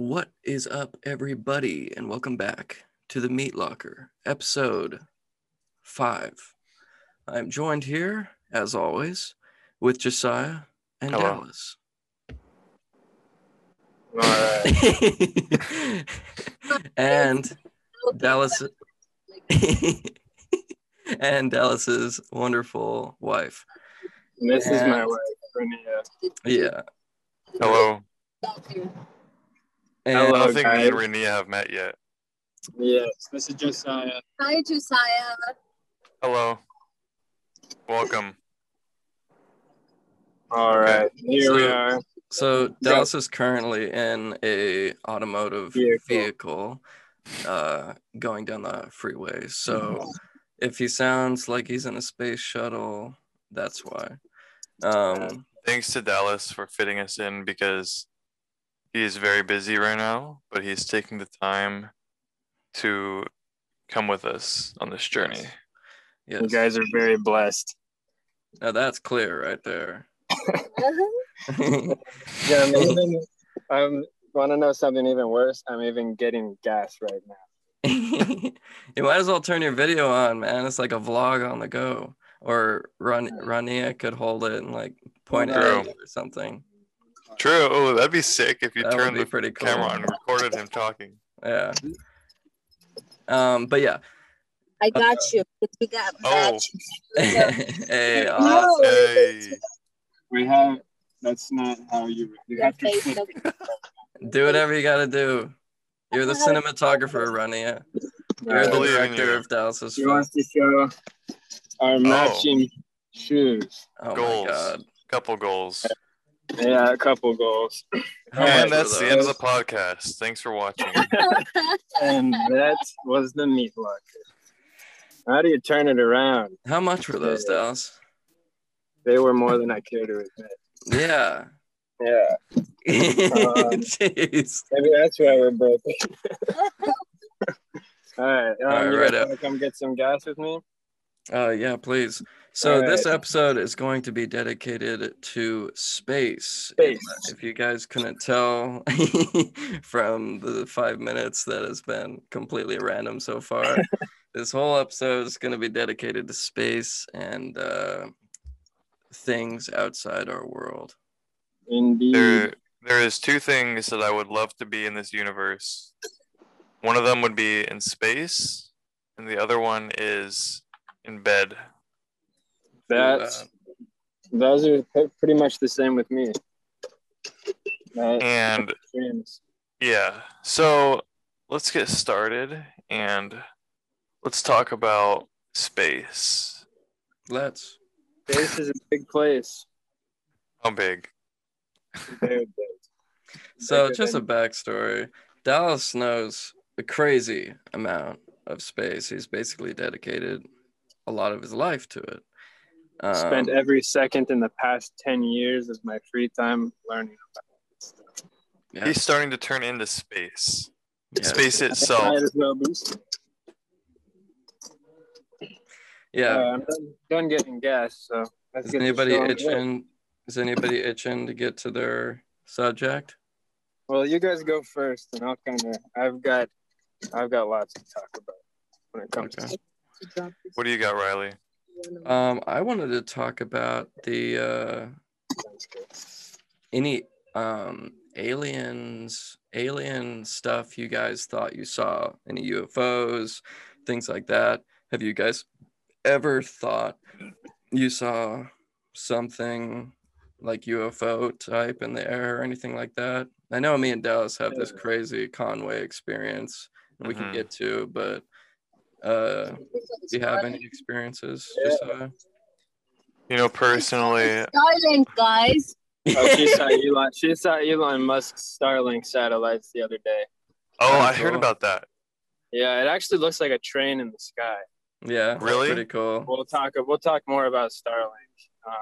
What is up, everybody, and welcome back to the Meat Locker, episode five. I'm joined here, as always, with Josiah and Hello. Dallas. All right. and Dallas and Dallas's wonderful wife. This is my wife, Renea. Yeah. Hello. And I don't think me and guys. Renia have met yet. Yes, this is Josiah. Hi, Josiah. Hello. Welcome. All right, Okay. right, here we are. So Dallas is currently in a automotive Vehicle. vehicle, uh, going down the freeway. So if he sounds like he's in a space shuttle, that's why. Um, Thanks to Dallas for fitting us in because he is very busy right now, but he's taking the time to come with us on this journey. yes. You guys are very blessed. Now that's clear right there. Yeah, I'm even. I'm want to know something even worse. I'm even getting gas right now. you might as well turn your video on, man. It's like a vlog on the go. Or Ron Rania could hold it and like point it True. at you or something. True. Oh, that'd be sick if you That turned the pretty cool. camera on and recorded him talking. Yeah. Um, but yeah. I got you. We got Oh. matches. hey, awesome. Hey. We have. That's not how you. You have to. face flip looks- do whatever you gotta do. You're the cinematographer, Rania. You're the director you. of Dallas's He film. wants to show our matching shoes. Oh Goals. my god. Couple goals. Yeah, a couple goals. And were that's the end of the podcast. Thanks for watching. And that was the meat locker. How do you turn it around? How much were those, Dallas? They were more than I care to admit. Yeah. Yeah, Jeez. maybe that's why we're broke. All right, um, All right, you right guys up. wanna come get some gas with me? Uh, yeah, please. So All this episode is going to be dedicated to space. Space. If you guys couldn't tell from the five minutes that has been completely random so far, this whole episode is going to be dedicated to space and uh, things outside our world. Indeed. There, there is two things that I would love to be in this universe. One of them would be in space, and the other one is in bed. That's those are pre- pretty much the same with me. That- And yeah, so let's get started and let's talk about space. Let's. Space is a big place. How big? Very big. So Bigger just a backstory. Dallas knows a crazy amount of space. He's basically dedicated a lot of his life to it. Um, spent every second in the past 10 years of my free time learning about this stuff. yeah, He's starting to turn into space. yeah, Space itself. as well boost it. yeah. Uh, I'm done, done getting gas, so let's Is get anybody show on. itching? Is anybody itching to get to their subject? Well, you guys go first, and I'll kind of. I've got, I've got lots to talk about when it comes Okay. to. What do you got, Riley? Um, I wanted to talk about the uh, any um aliens, alien stuff you guys thought you saw, any UFOs, things like that. Have you guys ever thought you saw something like UFO type in the air or anything like that? I know me and Dallas have this crazy Conway experience and we can Mhm. get to, but uh do you have any experiences? Yeah. Just uh You know, personally, Starlink, guys. Oh, she saw Elon. She saw Elon Musk's Starlink satellites the other day. oh, I heard about that. Yeah, it actually looks like a train in the sky. yeah, Really? pretty cool. We'll talk. We'll talk more about Starlink. Um,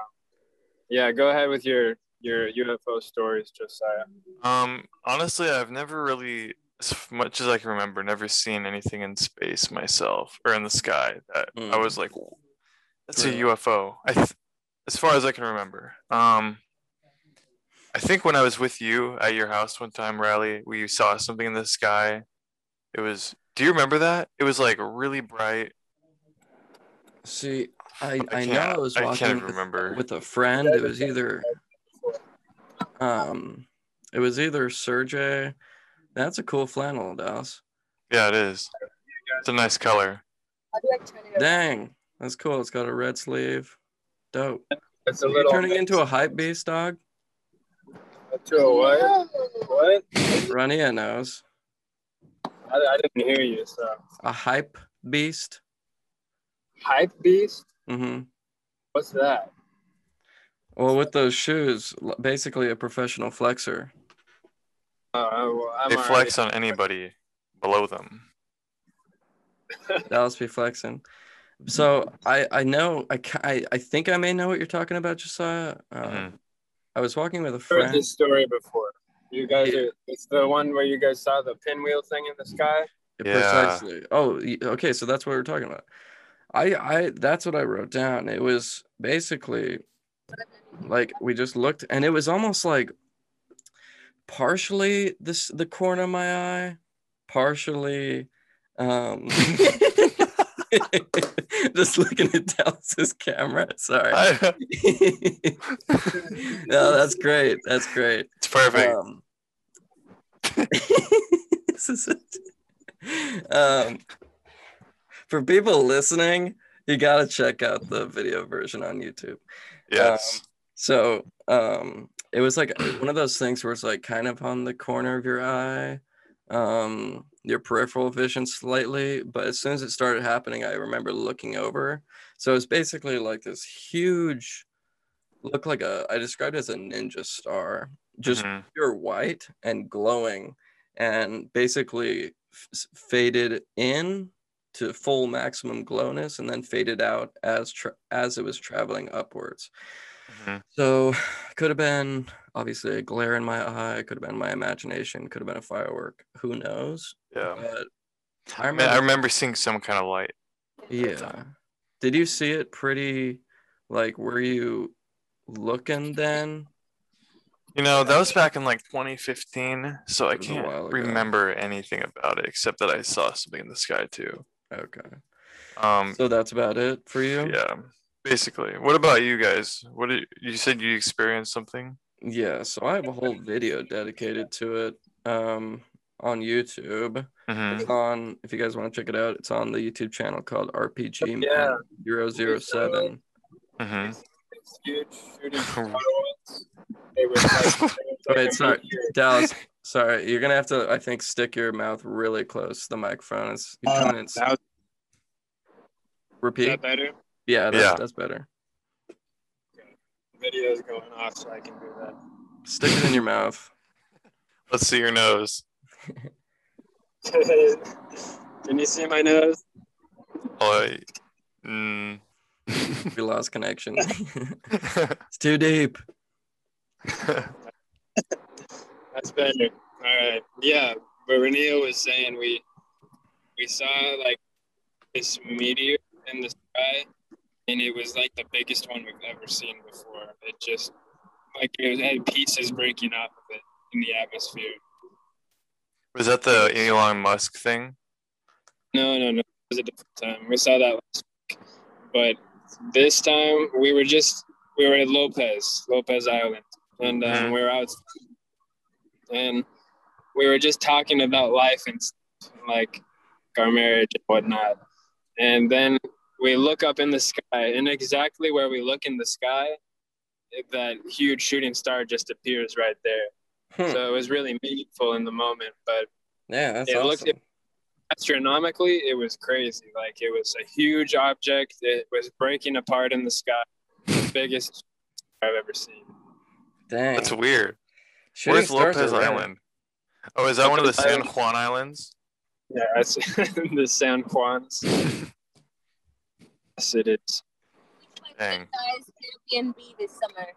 yeah, go ahead with your your UFO stories, Josiah. Um, honestly, I've never really, as much as I can remember, never seen anything in space myself or in the sky that I Mm. was like, that's a UFO. I, th- as far as I can remember. Um, I think when I was with you at your house one time, Riley, we saw something in the sky. It was. Do you remember that? It was like really bright. See, I, I I, know I was I walking can't with, remember. with a friend. It was either um it was either Sergey. That's a cool flannel, Dallas. Yeah, it is. It's a nice color. How do I turn it around? Dang, that's cool. It's got a red sleeve. Dope. It's a You're little turning into a hype beast, dog. to a what? What? Rania knows. I, I didn't hear you. So A hype beast. hype beast. Mm-hmm. What's that? Well, with those shoes, basically a professional flexer. Well, I'm They already- flex on anybody below them. Dallas be flexing. So I I know I, I I think I may know what you're talking about, Josiah. Uh, Mhm. I was walking with a heard friend. this story before. You guys are. It's the one where you guys saw the pinwheel thing in the sky. Yeah. Precisely. Oh, okay. So that's what we're talking about. I, I, that's what I wrote down. It was basically like we just looked, and it was almost like partially this the corner of my eye, partially, um, just looking at Dallas's camera. Sorry. I- no, that's great. That's great. it's perfect. Um, this is um, for people listening, you got to check out the video version on YouTube. yes. So um, it was like one of those things where it's like kind of on the corner of your eye, um, your peripheral vision slightly. But as soon as it started happening, I remember looking over. So it's basically like this huge, looked like a, I described it as a ninja star, just Mhm. pure white and glowing and basically f- faded in to full maximum glowness and then faded out as tra- as it was traveling upwards Mhm. so could have been obviously a glare in my eye could have been my imagination could have been a firework who knows Yeah. but i remember I remember seeing some kind of light. yeah did you see it pretty like were you looking then You know, that was back in like 2015, so I It was a while can't remember anything about it except that I saw something in the sky too. okay Um, so that's about it for you yeah, basically. What about you guys? What did you said you experienced something? Yeah, so I have a whole video dedicated to it um, on YouTube. hmm It's on, if you guys want to check it out, it's on the YouTube channel called RPG Yeah. Zero Zero Seven. hmm It's huge shooting fireworks. They were like, it was like Wait, sorry. Dallas. Sorry, you're gonna have to, I think, stick your mouth really close to the microphone. It's you're Uh, coming in. now, is Repeat. that better? Yeah, that's, Yeah. that's better. Video's going off, so I can do that. Stick it in your mouth. Let's see your nose. Can you see my nose? Oh, mm. We lost connection. it's too deep. That's better. All right. Yeah, but Reneo was saying we we saw like this meteor in the sky, and it was like the biggest one we've ever seen before. It just like it had pieces breaking off of it in the atmosphere. Was that the Elon Musk thing? No, no, no. It was a different time. We saw that last week, but this time we were just we were at Lopez, Lopez Island, and um, Mhm. we were out, and we were just talking about life and stuff, like our marriage and whatnot. And then we look up in the sky, and exactly where we look in the sky, that huge shooting star just appears right there. Hmm. So it was really meaningful in the moment, but Yeah, that's it looked- awesome. astronomically it was crazy like it was a huge object it was breaking apart in the sky the biggest i've ever seen Dang. That's weird. Shooting Where's Lopez. Island? Oh, is that one of the San Island. Juan Islands? yeah that's the san juans yes it is Dang. Guys, Airbnb this summer.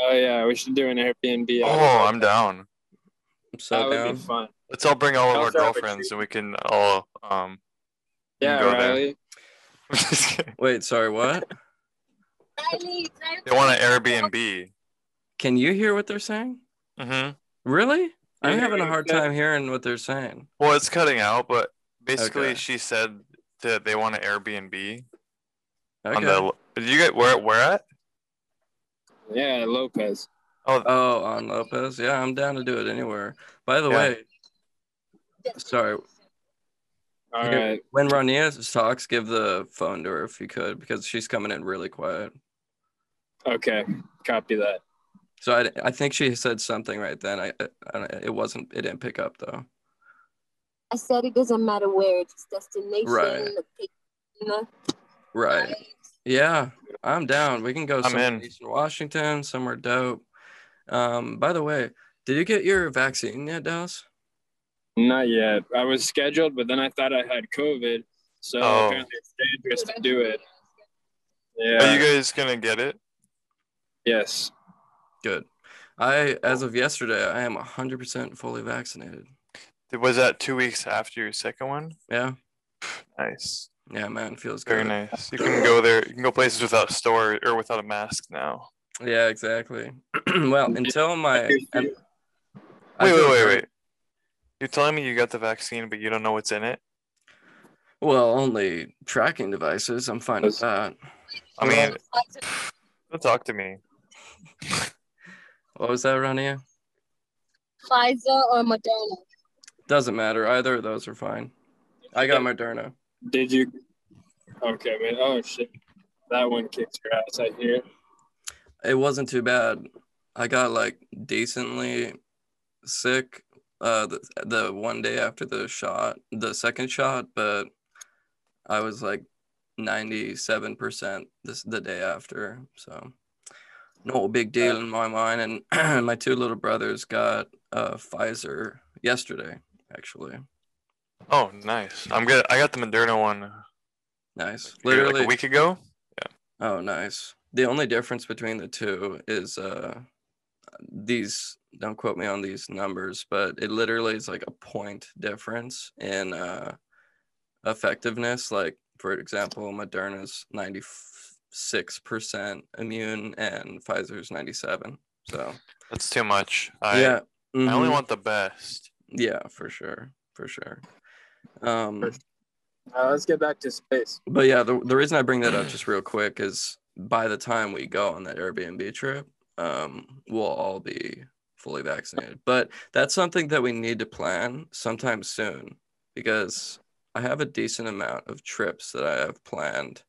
oh yeah we should do an airbnb Oh. I'm down. I'm so that would down. be fun Let's all bring all of our How's that for girlfriends and we can all um yeah Go riley I'm just kidding. Wait, sorry, what? Riley, Riley. They want an Airbnb. Can you hear what they're saying? hmm Really? I'm having a hard time hearing what they're saying. Well, it's cutting out, but basically, Okay. she said that they want an Airbnb on Okay. the. Did you get where? Where at? Yeah, Lopez. Oh, Oh, on Lopez. Yeah, I'm down to do it anywhere. By the Yeah. way, sorry. All Here, right. When Rania talks, give the phone to her if you could, because she's coming in really quiet. Okay. Copy that. So I, I think she said something right then. I, I it wasn't it didn't pick up though. I said it doesn't matter where, it's destination, Right. location, Right. Yeah, I'm down. We can go I'm somewhere in. in Eastern Washington, somewhere dope. Um, by the way, did you get your vaccine yet, Dallas? Not yet. I was scheduled, but then I thought I had COVID. So Oh. apparently it's dangerous to do it. Yeah. are you guys gonna get it? yes. Good. I as of yesterday, I am 100% fully vaccinated. Was that two weeks after your second one? Yeah. Nice, Yeah, man, feels very good. nice. You can go there. You can go places without store or without a mask now. Yeah, exactly. well, until my Good for and you. I Wait, wait, wait, wait. You're telling me you got the vaccine, but you don't know what's in it? Well, only tracking devices. I'm fine with that. I mean, don't talk to me. What was that, Rania? Pfizer or Moderna. Doesn't matter. Either of those are fine. I got Moderna. Did you? Okay, man. Oh shit. That one kicks your ass. I hear. It wasn't too bad. I got like decently sick uh the, the one day after the shot, the second shot, but I was like 97% this the day after. So no big deal in my mind and my two little brothers got uh Pfizer yesterday actually. Oh, nice. I'm good. I got the Moderna one Nice. like Literally a week ago. Yeah. Oh, nice. The only difference between the two is uh these don't quote me on these numbers, but it literally is like a point difference in uh effectiveness. Like for example, Moderna's 96% immune and Pfizer's 97. So That's too much. I yeah. I only mhm, want the best. yeah, for sure. For sure. Um Uh, let's get back to space. But yeah, the, the reason I bring that up just real quick is by the time we go on that Airbnb trip, um, we'll all be fully vaccinated. But that's something that we need to plan sometime soon because I have a decent amount of trips that I have planned.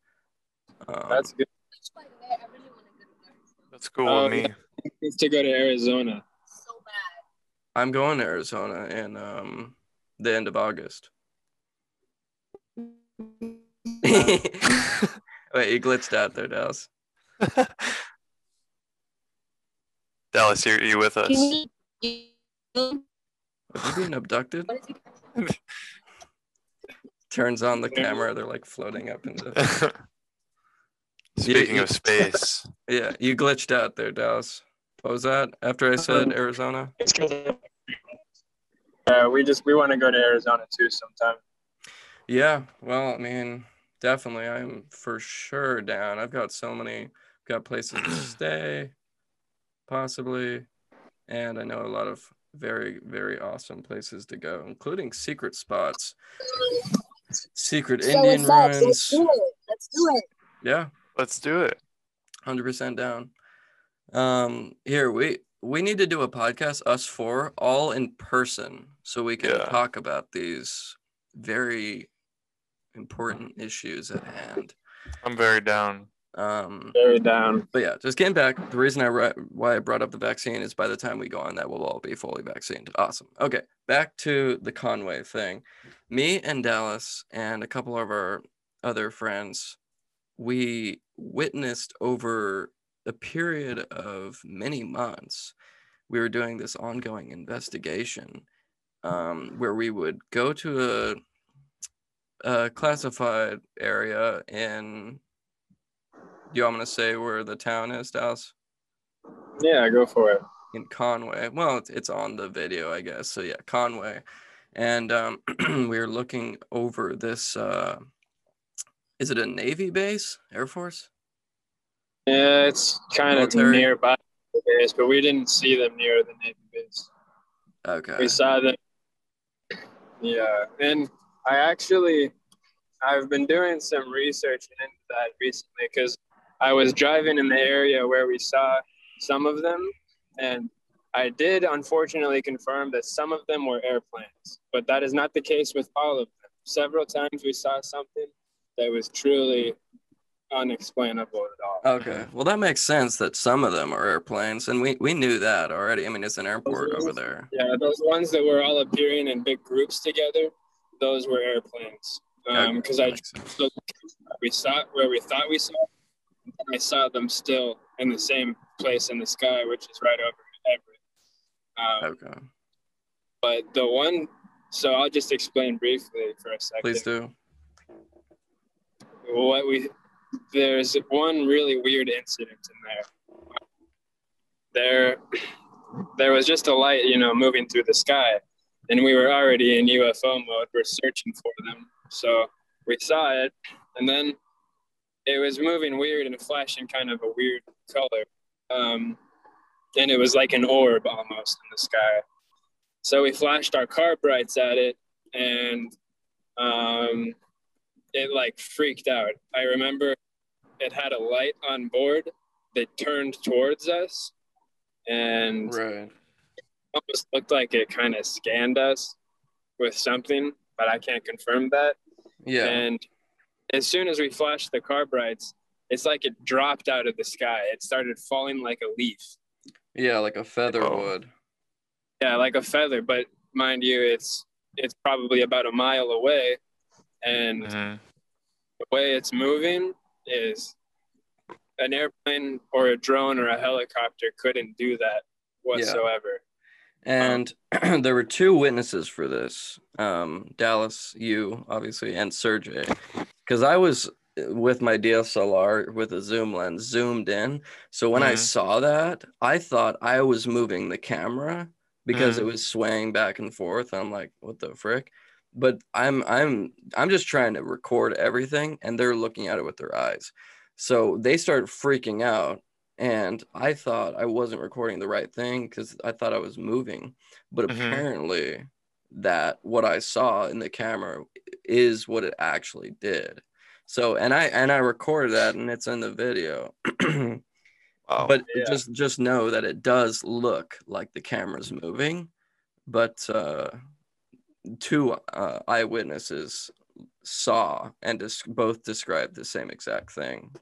Um, That's good. Which, by the way, I really want to go to Arizona. That's cool Oh, with me. to go to Arizona. So bad. I'm going to Arizona in um, the end of August. Wait, you glitched out there, Dallas. Dallas, are you with us? Can you, you, Have you been abducted? what is it? Turns on the camera, they're like floating up into. Speaking you- of space, Yeah, you glitched out there, Dallas. What was that after I said Arizona? Yeah, we just we want to go to Arizona too sometime. Yeah, well, I mean, definitely, I'm for sure down. I've got so many, got places to stay, possibly, and I know a lot of very, very awesome places to go, including secret spots, secret So Indian what's up? Let's ruins. do it. Let's do it. Yeah, let's do it. hundred percent down. Um, here we we need to do a podcast, us four, all in person, so we can Yeah. talk about these very important issues at hand. I'm very down. Um, Very down. but yeah, just getting back. The reason I ri- why I brought up the vaccine is by the time we go on that, we'll all be fully vaccinated. Awesome. Okay, back to the Conway thing. Me and Dallas and a couple of our other friends, we witnessed over a period of many months. We were doing this ongoing investigation, um, where we would go to a, a classified area in Do you want me to say where the town is, Dallas? Yeah, go for it. In Conway. Well, it's, it's on the video, I guess. So yeah, Conway. And um, we were looking over this. Uh, is it a Navy base, Air Force? Yeah, it's kind of nearby. base, but we didn't see them near the Navy base. Okay. We saw them. Yeah, and I actually, I've been doing some research into that recently because I was driving in the area where we saw some of them, and I did unfortunately confirm that some of them were airplanes, but that is not the case with all of them. Several times we saw something that was truly unexplainable at all. Okay. Well, that makes sense that some of them are airplanes, and we we knew that already. I mean, it's an airport over there. Yeah, those ones that were all appearing in big groups together, those were airplanes. Because that I makes sense. looked where we saw where we thought we saw, them, I saw them still in the same place in the sky, which is right over Everett. Um, Okay. But the one, so I'll just explain briefly for a second. Please do. What we there's one really weird incident in there. There, there was just a light, you know, moving through the sky, and we were already in UFO mode. We're searching for them, so we saw it, and then it was moving weird and flashing kind of a weird color, um, and it was like an orb almost in the sky. So we flashed our car brights at it, and um, it like freaked out. I remember it had a light on board that turned towards us, and Right. Almost looked like it kind of scanned us with something, but I can't confirm that. Yeah. And as soon as we flashed the car it's like it dropped out of the sky. It started falling like a leaf. Yeah, like a feather Oh. would. Yeah, like a feather, but mind you, it's it's probably about a mile away, and Mhm. the way it's moving is an airplane or a drone or a helicopter couldn't do that whatsoever. And there were two witnesses for this um, Dallas, you, obviously, and Sergey. Because I was with my DSLR with a zoom lens zoomed in. So when I Mhm. saw that, I thought I was moving the camera because Mhm. it was swaying back and forth. I'm like, what the frick? But I'm I'm I'm just trying to record everything and they're looking at it with their eyes. So they start freaking out and I thought I wasn't recording the right thing because I thought I was moving, but Mhm. apparently that what I saw in the camera is what it actually did. So and I and I recorded that and it's in the video. Wow. but Yeah. just just know that it does look like the camera's moving, but uh, two uh, eyewitnesses saw and dis- both described the same exact thing.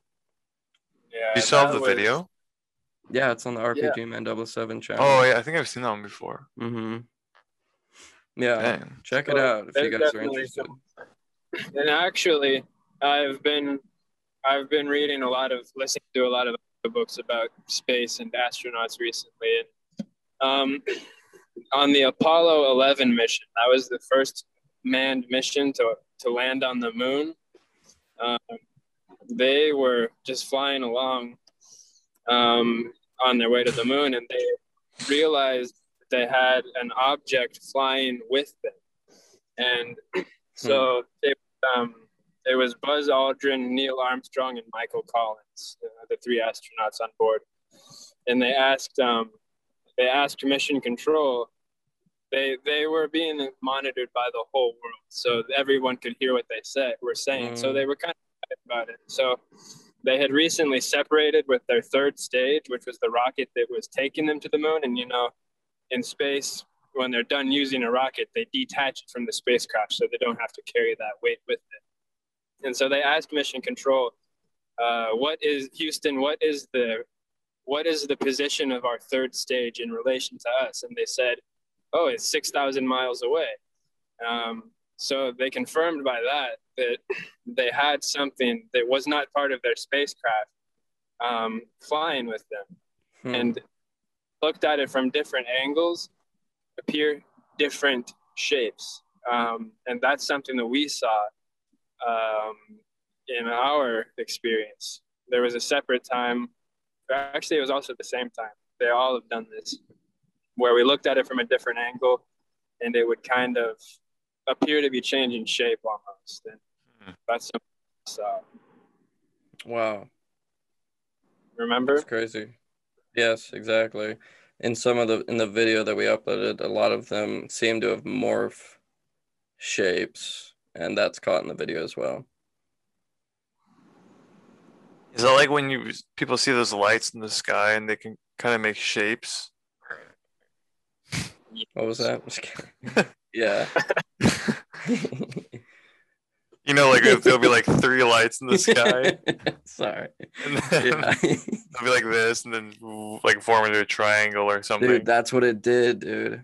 Yeah, you saw the was- video? Yeah, it's on the RPG Man 007 channel. Oh yeah, I think I've seen that one before. Mm-hmm. Yeah, Dang. check it out if you there's guys are interested. some- And actually, I've been I've been reading a lot of listening to a lot of books about space and astronauts recently. And um, on the Apollo 11 mission, that was the first manned mission to to land on the moon. Um, they were just flying along um, on their way to the moon, and they realized they had an object flying with them, and so it, um, it was Buzz Aldrin, Neil Armstrong, and Michael Collins, uh, the three astronauts on board, and they asked um, they asked Mission Control. They they were being monitored by the whole world, so everyone could hear what they said were saying. So Mm. they were kind of excited about it. So they had recently separated with their third stage, which was the rocket that was taking them to the moon. And you know, in space, when they're done using a rocket, they detach it from the spacecraft so they don't have to carry that weight with it. And so they asked Mission Control, uh, "What is Houston? What is the what is the position of our third stage in relation to us?" And they said, "Oh, it's six thousand miles away." Um, so they confirmed by that that they had something that was not part of their spacecraft um, flying with them Hmm. and looked at it from different angles, appear different shapes. Um, and that's something that we saw um, in our experience. There was a separate time, actually, it was also at the same time. They all have done this, where we looked at it from a different angle and it would kind of appear to be changing shape almost. And Hmm. that's something we saw. wow, Remember? that's crazy. Yes, exactly. In some of the in the video that we uploaded, a lot of them seem to have morph shapes, and that's caught in the video as well. Is that like when you people see those lights in the sky and they can kind of make shapes? What was that? Just kidding. yeah. You know, like if there'll be like three lights in the sky, Sorry. and then Yeah. it'll be like this, and then like form into a triangle or something. Dude, that's what it did, dude.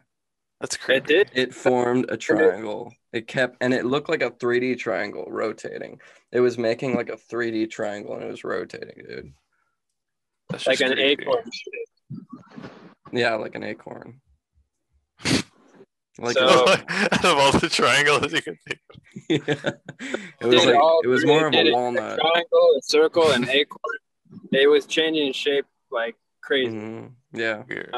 That's creepy. It did. It formed a triangle. It kept, and it looked like a 3D triangle rotating. It was making like a 3D triangle and it was rotating, dude. That's Like an creepy. acorn. Yeah, like an acorn. Like So- Out of all the triangles you can think of. yeah. it was like it was more of a it walnut. triangle, a circle, and acorn. It was changing shape like crazy. Mhm. Yeah, Weird.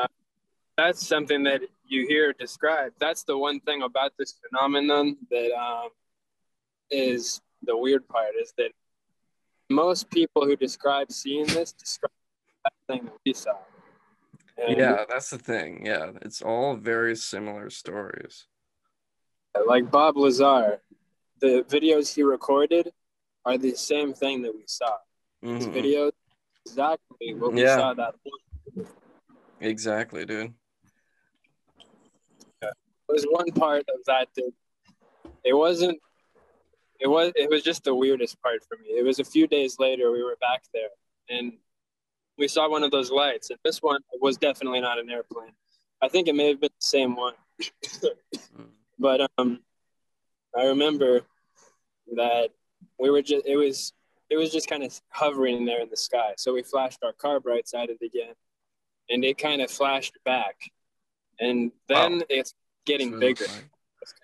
That's something that you hear described. That's the one thing about this phenomenon that um, is the weird part is that most people who describe seeing this describe that thing that we saw. And, yeah, that's the thing. Yeah, it's all very similar stories. like Bob Lazar, the videos he recorded are the same thing that we saw. His Mhm. videos exactly what we Yeah. saw that Exactly, dude. It was one part of that that it wasn't it was it was just the weirdest part for me. It was a few days later we were back there and we saw one of those lights and this one was definitely not an airplane. I think it may have been the same one. But um I remember that we were just it was it was just kind of hovering there in the sky. So we flashed our car brights at it again and it kind of flashed back. And then it's getting bigger.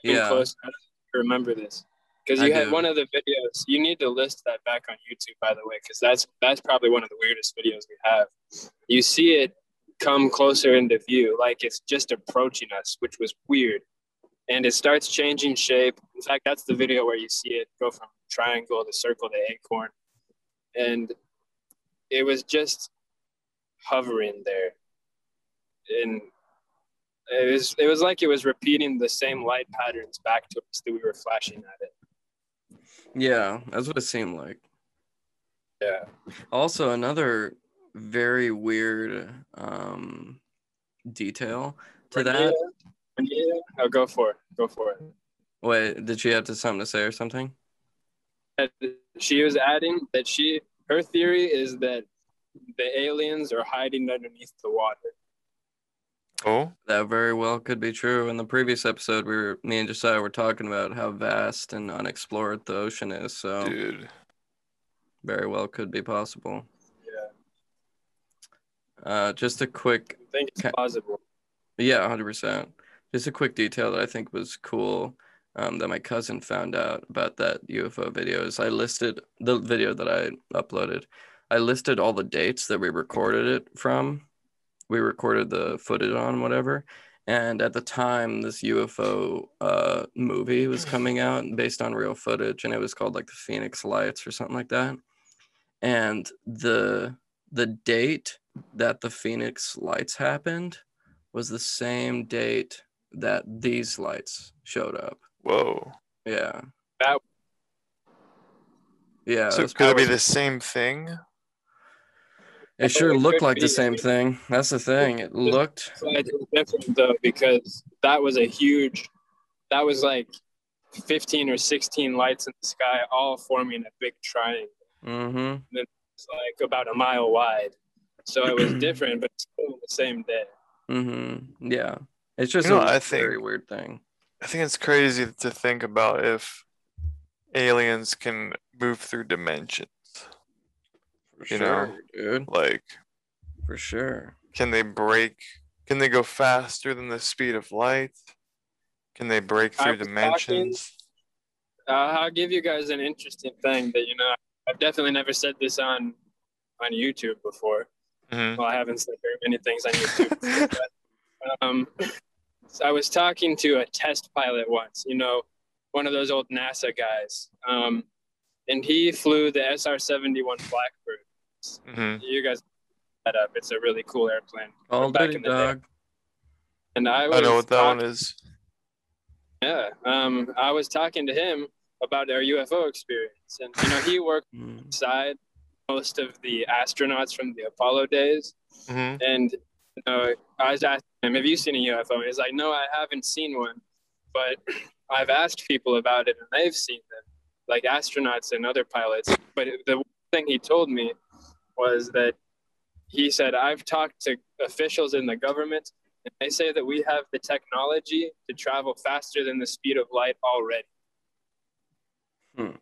Getting Yeah. close. I don't know if you remember this because I you had do. one of the videos. You need to list that back on YouTube, by the way, because that's that's probably one of the weirdest videos we have. You see it come closer into view, like it's just approaching us, which was weird. And it starts changing shape. In fact, that's the video where you see it go from triangle to circle to acorn, and it was just hovering there, and it was it was like it was repeating the same light patterns back to us that we were flashing at it. Yeah, that's what it seemed like. Yeah. Also, another very weird um, detail to that. Renee- Renee- oh, go for it. Go for it. Wait, did she have to, something to say or something? she was adding that she her theory is that the aliens are hiding underneath the water. Oh, That very well could be true. In the previous episode, we were me and Josiah were talking about how vast and unexplored the ocean is. So dude. very well could be possible. Yeah, Uh, just a quick I think it's Okay. plausible. Yeah, hundred percent. Just a quick detail that I think was cool um, that my cousin found out about that UFO video is I listed the video that I uploaded. I listed all the dates that we recorded it from. We recorded the footage on whatever, and at the time, this UFO uh, movie was coming out based on real footage, and it was called like the Phoenix Lights or something like that. And the the date that the Phoenix Lights happened was the same date that these lights showed up. Whoa. Yeah. That- Yeah. so that's could it be the same thing? It sure it looked could like the be. same thing. That's the thing. It looked. Different though because that was a huge. That was like fifteen or sixteen lights in the sky, all forming a big triangle. Mm-hmm. It's like about a mile wide. So it was different, but still the same day. Mm-hmm. Yeah. It's just You know, a I think- very weird thing. I think it's crazy to think about if aliens can move through dimensions. For You know. dude. Like, For sure. can they break? Can they go faster than the speed of light? Can they break through was talking- dimensions? Uh, I'll give you guys an interesting thing that you know. I've definitely never said this on on YouTube before. Mhm. Well, I haven't said very many things on YouTube. but, um, so I was talking to a test pilot once. You know, one of those old NASA guys, um, and he flew the SR-71 Blackbird. Mhm. You guys, that up. It's a really cool airplane. Call of back in the day. dog. And I was I know what that talk- one is. Yeah. Um, I was talking to him about our UFO experience, and you know he worked Mm. beside most of the astronauts from the Apollo days, hmm and you know, I was asking him, "Have you seen a UFO?" And he's like, "No, I haven't seen one, but I've asked people about it, and they've seen them, like astronauts and other pilots." But the one thing he told me was that he said, "I've talked to officials in the government." And they say that we have the technology to travel faster than the speed of light already. Hmm.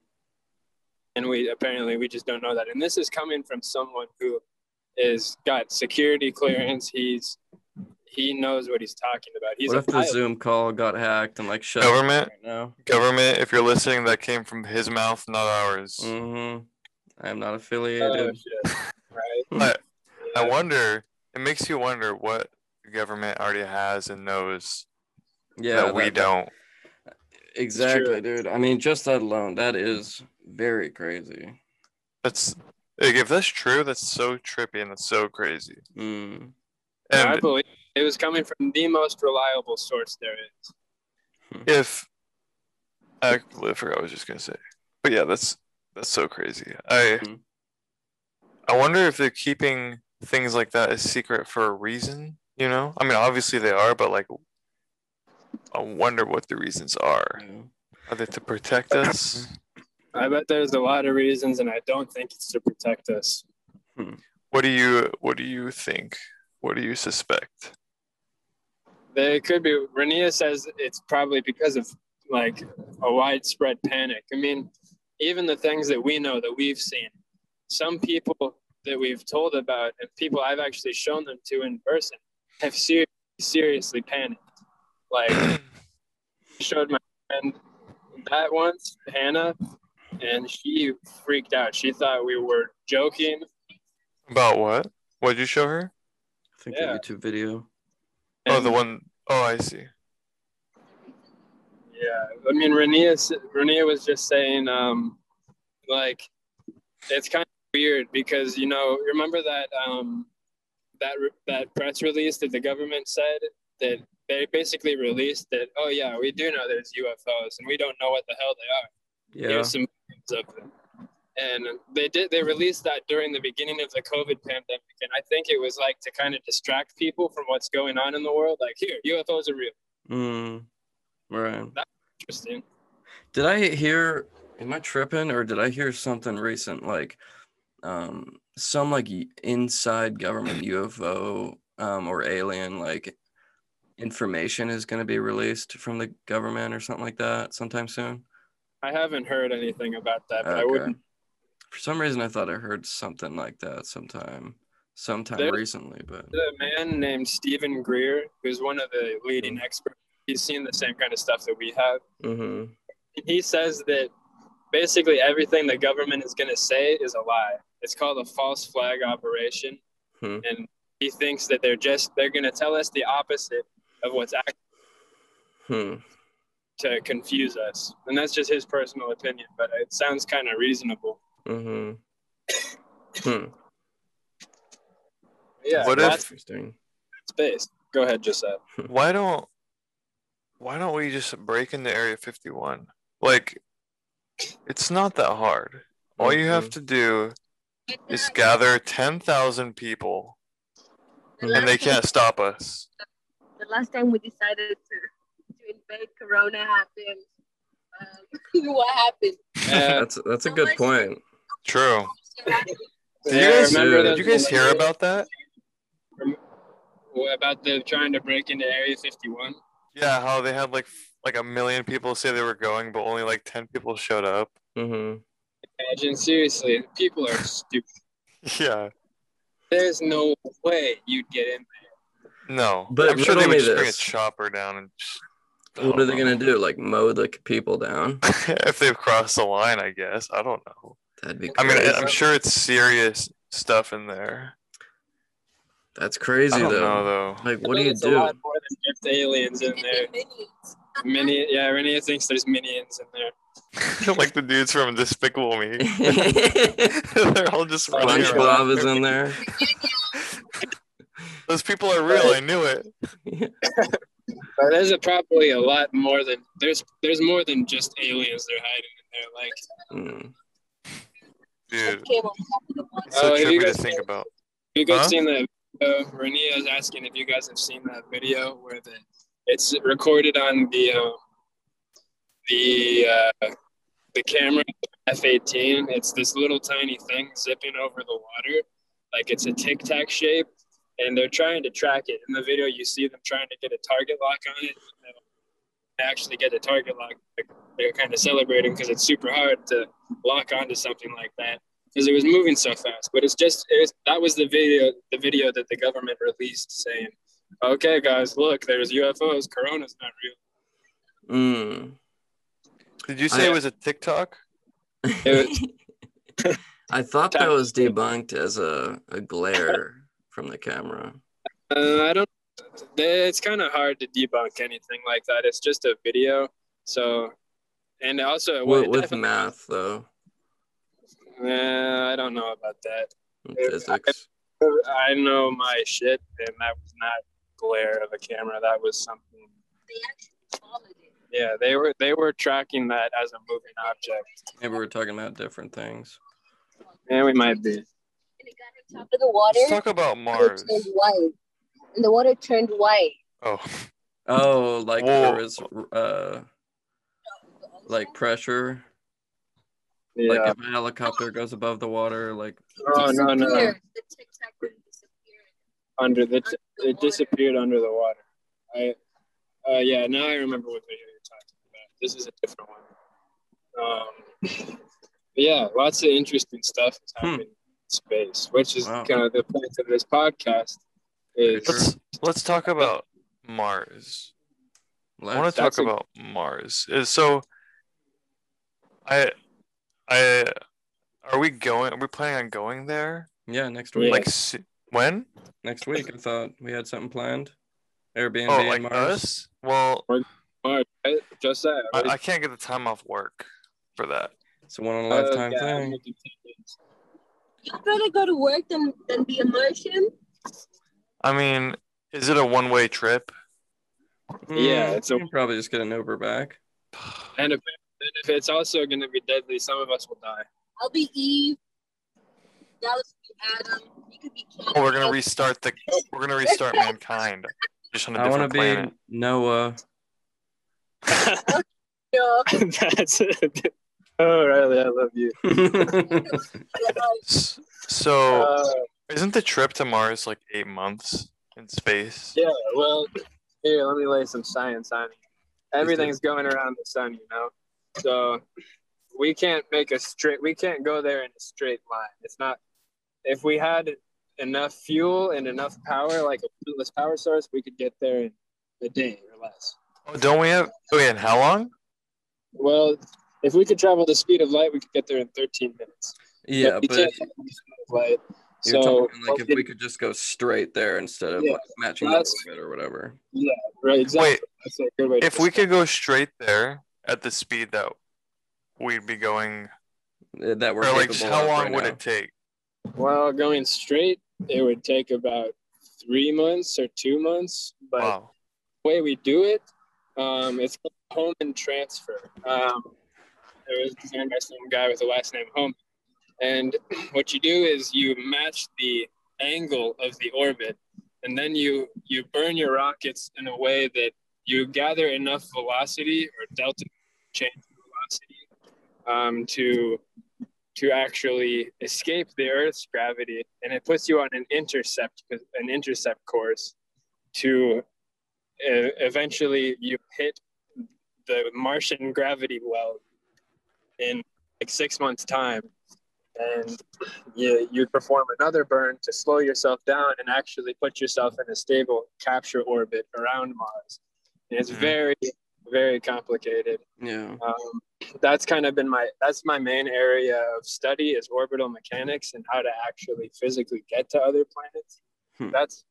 And we apparently we just don't know that. And this is coming from someone who is got security clearance. He's he knows what he's talking about. He's What if the pilot. Zoom call got hacked and like shut Government? right now? Government, if you're listening, that came from his mouth, not ours. Mm-hmm. I am not Oh, affiliated. shit. Right. But I wonder. It makes you wonder what the government already has and knows yeah, that we that- don't. Exactly, dude. I mean, just that alone, that is very crazy. That's like, if that's true, that's so trippy and that's so crazy. Mm. I believe it was coming from the most reliable source there is. if I completely forgot what I was just gonna say, but yeah, that's that's so crazy. I Mhm. I wonder if they're keeping things like that a secret for a reason. You know, I mean, obviously they are, but like, I wonder what the reasons are. Yeah. Are they to protect us? I bet there's a lot of reasons, and I don't think it's to protect us. What do you What do you think? What do you suspect? They could be. Renia says it's probably because of like a widespread panic. I mean, even the things that we know that we've seen, some people that we've told about and people I've actually shown them to in person have ser- seriously panicked. Like, I showed my friend that once, Hannah, and she freaked out. She thought we were joking. About what? What did you show her? I think Yeah. the YouTube video. Oh, and- the one oh I see. Yeah, I mean, Renia, s- Renia was just saying, um, like, it's kind of weird because you know, remember that um, that that press release that the government said that they basically released that, oh yeah, we do know there's UFOs and we don't know what the hell they are. Yeah. Here's some of them. And they did. They released that during the beginning of the COVID pandemic, and I think it was like to kind of distract people from what's going on in the world. Like, here, UFOs are real. Mm. Right. Interesting. Did I hear? Am I tripping, or did I hear something recent like, um, some like inside government UFO um or alien like information is going to be released from the government or something like that sometime soon? I haven't heard anything about that, but I Okay. wouldn't. For some reason, I thought I heard something like that sometime, sometime recently, but A man named Steven Greer, who's one of the leading experts, he's seen the same kind of stuff that we have. hmm He says that basically everything the government is going to say is a lie. It's called a false flag operation, Hmm. and he thinks that they're just they're going to tell us the opposite of what's actually hmm. to confuse us, and that's just his personal opinion. But it sounds kind of reasonable. Mm-hmm. Hmm. Yeah, What that's if- Interesting. space. Go ahead, Joseph. Why don't Why don't we just break into Area 51? Like, it's not that hard. All you have to do is gather 10,000 people, and they can't stop us. The last time we decided to, to invade, Corona happened. Um, what happened? Yeah. That's that's a good point. True. Did you guys, remember did you guys hear about that? About the trying to break into Area 51? Yeah, how they had like like a million people say they were going, but only like 10 people showed up. hmm Imagine, seriously, people are stupid. Yeah. There's no way you'd get in there. No. But I'm sure they would just bring a chopper down and just. What are they gonna do? Like mow the people down? if they've crossed the line, I guess. I don't know. That'd be. I mean, I'm sure it's serious stuff in there. That's crazy I don't though. know though. Like, I what do think you it's A do? lot more than just aliens in there. Mini, yeah, Renee thinks there's minions in there. like the dudes from Despicable Me. They're all just running SpongeBob is in there. Those people are real. I knew it. But there's a, probably a lot more than there's there's more than just aliens they're hiding in there. Like Mm. Dude, Came on top of the water. so Oh, trippy to think about. you guys Huh? seen that? Uh, Renia is asking if you guys have seen that video where the it's recorded on the uh, the uh, the camera F18. It's this little tiny thing zipping over the water, like it's a tic tac shape, and they're trying to track it. In the video, you see them trying to get a target lock on it. They actually get a target lock. They're kind of celebrating because it's super hard to lock onto something like that because it was moving so fast. But it's just it was, that was the video the video that the government released saying, "Okay, guys, look, there's UFOs. Corona's not real." Mm. Did you say I- it was a TikTok? It I thought that was debunked as a, a glare from the camera. Uh, I don't. It's kind of hard to debunk anything like that. It's just a video. So, and also it With, wa- with math, though, Uh, I don't know about that. and Yeah, I- physics. I know my shit, and that was not glare of a camera. That was something. They actually followed it. Yeah, they were they were tracking that as a moving object. Maybe we're talking about different things. And we might be. And it got on top of the water. Let's talk about and Mars. It turned white. And the water turned white. Oh, Oh, like Whoa. there was uh like pressure. Yeah. Like if a helicopter goes above the water, like oh no no. Disappeared. The Tic Tac disappeared. Under the Under the it disappeared under the water. I. Uh, yeah, now I remember what video you're talking about. This is a different one. Um, yeah, lots of interesting stuff is Hmm. happening in space, which is Wow. kind of the point of this podcast. Is let's let's talk about Mars. I want to talk a- about Mars. Is so. I, I, are we going? Are we planning on going there? yeah, next week. Like s- when? Next week, I thought we had something planned. Airbnb Oh, in like Mars. us? Well, Mars. Just that. I, I can't get the time off work for that. It's a one in a lifetime yeah, I'm thing. making tickets. I'd rather go to work than, than be a Martian. I mean, is it a one-way trip? Yeah, Mm, it's a- you can probably just get an Uber back. And if, and if it's also going to be deadly, some of us will die. I'll be Eve. Dallas will be Adam. You could be Ken. Oh, we're gonna restart the. We're gonna restart mankind. Just on a I want to be planet. Noah. Yeah. That's it. Oh, Riley, I love you. S- So, Uh, isn't the trip to Mars like eight months in space? Yeah, well, here, let me lay some science on you. Everything's going around the sun, you know? So we can't make a straight, we can't go there in a straight line. It's not, if we had enough fuel and enough power, like a limitless power source, we could get there in a day or less. Oh, don't we have? Oh, yeah. And how long? Well, if we could travel the speed of light, we could get there in 13 minutes. yeah, but can't travel the speed of light. you're So, talking like if we could just go straight there instead of Yeah, like matching orbit or whatever. Yeah, right, exactly. Wait, That's a good way if we could go straight there at the speed that we'd be going, Uh, That we're or like, how long right would now. it take? Well, going straight, it would take about three months or two months. But Wow. the way we do it, um, it's called Hohmann transfer. Um, it was designed by some guy with the last name Hohmann. And what you do is you match the angle of the orbit, and then you you burn your rockets in a way that you gather enough velocity or delta change in velocity um, to to actually escape the Earth's gravity, and it puts you on an intercept an intercept course to uh, eventually you hit the Martian gravity well in like six months time, and you you perform another burn to slow yourself down and actually put yourself in a stable capture orbit around Mars. And it's Mhm. very very complicated Yeah. um, that's kind of been my that's my main area of study is orbital mechanics and how to actually physically get to other planets Hmm. that's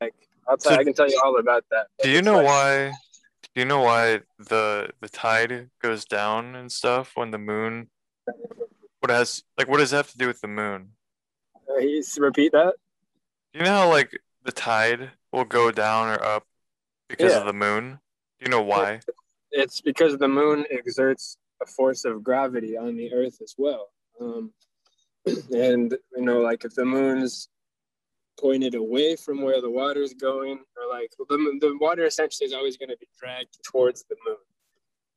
like I'll tell, So- i can tell you all about that Do you know like- why? Do you know why the the tide goes down and stuff when the moon? What has like what does it have to do with the moon? uh, he's repeat that You know how like the tide will go down or up because Yeah. of the moon? Do you know why? It's because the moon exerts a force of gravity on the Earth as well. Um, and you know, like if the moon's pointed away from where the water's going, or like the, the water essentially is always going to be dragged towards the moon.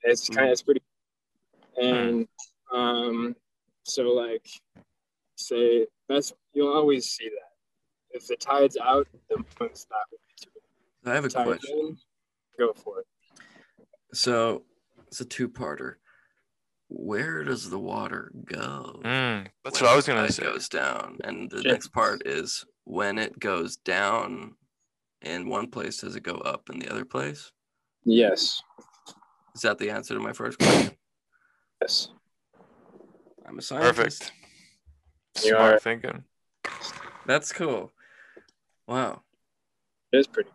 It's kind of it's pretty, and um, so like say that's you'll always see that. If the tide's out, the moon's not going to be. I have a Tide question. in, go for it. So it's a two-parter. Where does the water go? Mm, that's when what I was gonna tide say. Goes down, and the Sure. next part is when it goes down in one place, does it go up in the other place? Yes. Is that the answer to my first question? Yes. I'm a scientist. Perfect. You Smart are- thinking. That's cool. Wow. It is pretty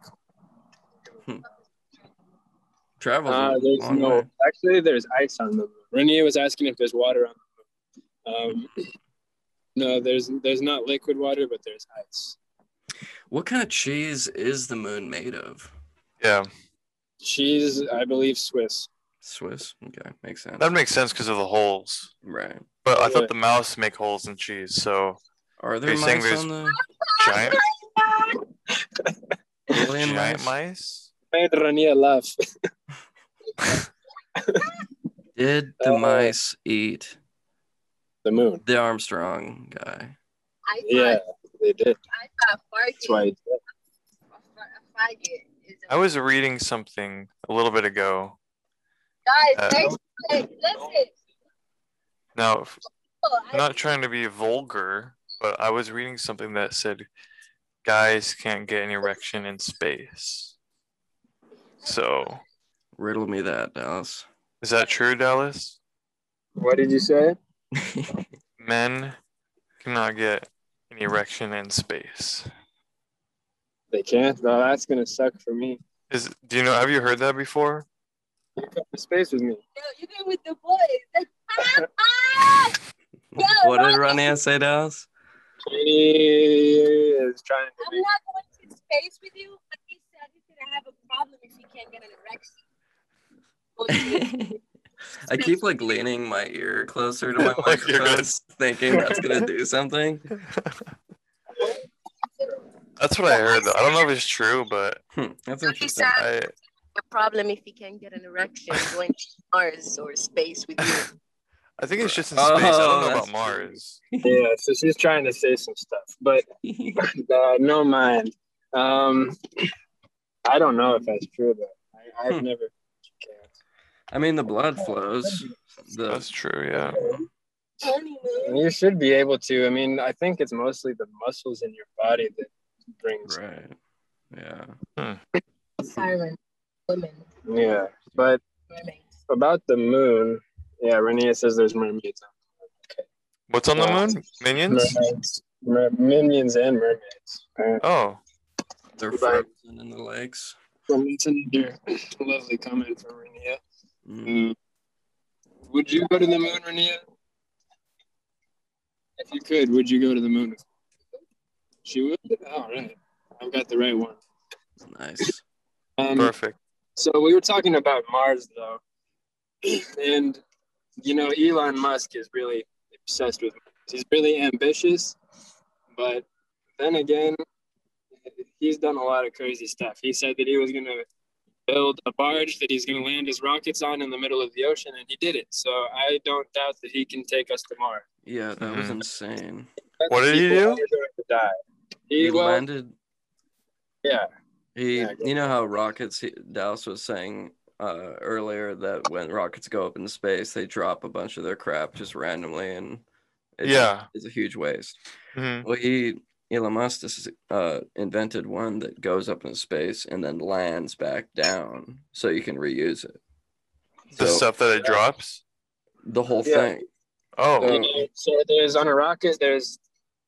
cool. Travels Uh, there's no, way. actually, there's ice on the moon. Renia was asking if there's water on the moon. Um, no, there's there's not liquid water, but there's ice. What kind of cheese is the moon made of? Yeah, Cheese, I believe, Swiss. Swiss. Okay, makes sense. that makes sense because of the holes. right. But I thought the mouse make holes in cheese, so Are there you saying mice on the giant alien giant mice? Mice. Made Rania laugh. Did the Uh, mice eat The moon. the Armstrong guy? I thought, Yeah, they did. I thought That's why. Fargate, a faggot is a I was reading something a little bit ago. Guys, Uh, listen. Now, f- Oh, I I'm not trying to be vulgar, but I was reading something that said guys can't get an erection in space. So, Riddle me that, Dallas. is that true, Dallas? What did you say? Men cannot get an erection in space. They can't. No, that's gonna suck for me. Is do you know? Have you heard that before? You come to space with me. Yo, you go with the boys. Ah, ah! Yo, what did Ronnie, Rania say, Dallas? He is trying to I'm be. not going to space with you, but he said he's gonna have a problem if he can't get an erection. I keep like leaning my ear closer to my Like microphone, thinking that's gonna do something. That's what I heard. Though. I don't know if it's true, but Hmm, that's So he interesting. said- I a problem if he can't get an erection going to Mars or space with you. I think it's just in space. I don't Oh, know that's about Mars. Yeah, so she's trying to say some stuff, but uh, no mind. Um, I don't know if that's true, but I, I've Hmm. never. I mean, the blood flows. The That's true. Yeah. And you should be able to. I mean, I think it's mostly the muscles in your body that brings. right. Yeah. Siren, women, Yeah, but mermaids. about the moon, yeah, Renia says there's mermaids. Okay. What's on the moon? Minions. Mermaids, mer- minions, and mermaids. Uh, Oh, They're Right. frozen in the legs. from it's another lovely comment from Renia. Mm. Mm. Would you go to the moon, Renia? If you could, would you go to the moon? She would. All right, I've got the right one. Nice. Um, perfect. So we were talking about Mars, though, and you know, Elon Musk is really obsessed with. Mars. He's really ambitious, but then again, he's done a lot of crazy stuff. He said that he was going to build a barge that he's going to land his rockets on in the middle of the ocean, and he did it. So I don't doubt that he can take us to Mars. Yeah, that was Mhm. insane. What did he do? to die. He, He well, landed. yeah. He, Yeah, you know how rockets. He, Dallas was saying uh, earlier that when rockets go up into space, they drop a bunch of their crap just randomly, and it's Yeah. it's a huge waste. Mhm. Well, he Elon Musk just, uh, invented one that goes up in space and then lands back down, so you can reuse it. The So, stuff that it drops. the whole Yeah. thing. Oh, Uh, so there's on a rocket there's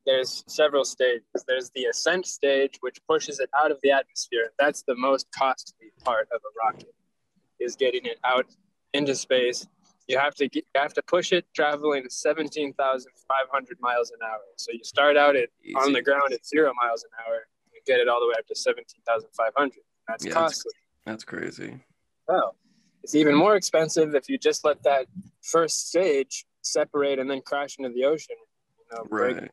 there's several stages there's the ascent stage which pushes it out of the atmosphere that's the most costly part of a rocket is getting it out into space you have to get, you have to push it traveling 17,500 miles an hour. So you start out at on the ground at zero miles an hour and get it all the way up to 17,500. That's Yeah, costly. That's crazy. Oh, it's even more expensive if you just let that first stage separate and then crash into the ocean. You know, break- Right.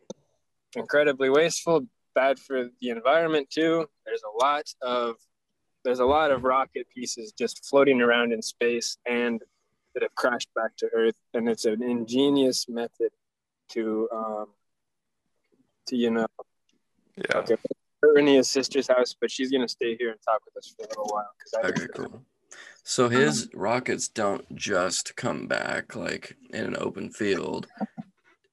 incredibly wasteful, bad for the environment too. There's a lot of there's a lot of rocket pieces just floating around in space and that have crashed back to Earth, and it's an ingenious method to um, to you know. Yeah. Okay, we're in his sister's house, but she's gonna stay here and talk with us for a little while because I Okay, cool. So his rockets don't just come back like in an open field.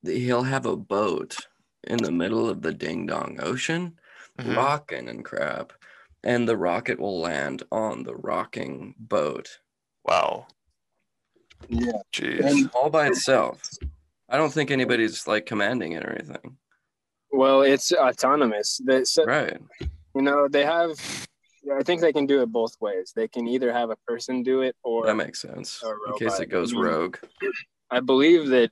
He'll have a boat in the middle of the ding dong ocean, Mhm. rocking and crap, and the rocket will land on the rocking boat Wow. Yeah. Jeez. And- all by itself. I don't think anybody's like commanding it or anything. Well, it's autonomous. They, so, Right. You know, they have. I think they can do it both ways. They can either have a person do it, or That makes sense. In case it goes rogue. I believe that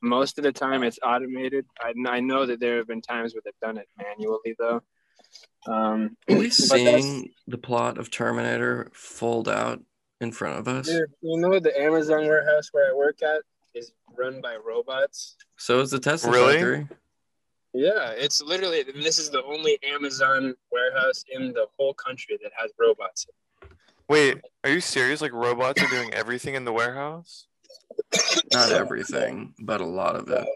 most of the time it's automated. I, I know that there have been times where they've done it manually, though. Um, Are we seeing the plot of Terminator fold out in front of us? Dude, you know, the Amazon warehouse where I work at is run by robots. So is the Tesla Really? factory. Yeah, it's literally this is the only Amazon warehouse in the whole country that has robots. Wait, are you serious? Like robots are doing everything in the warehouse? Not everything, but a lot of it.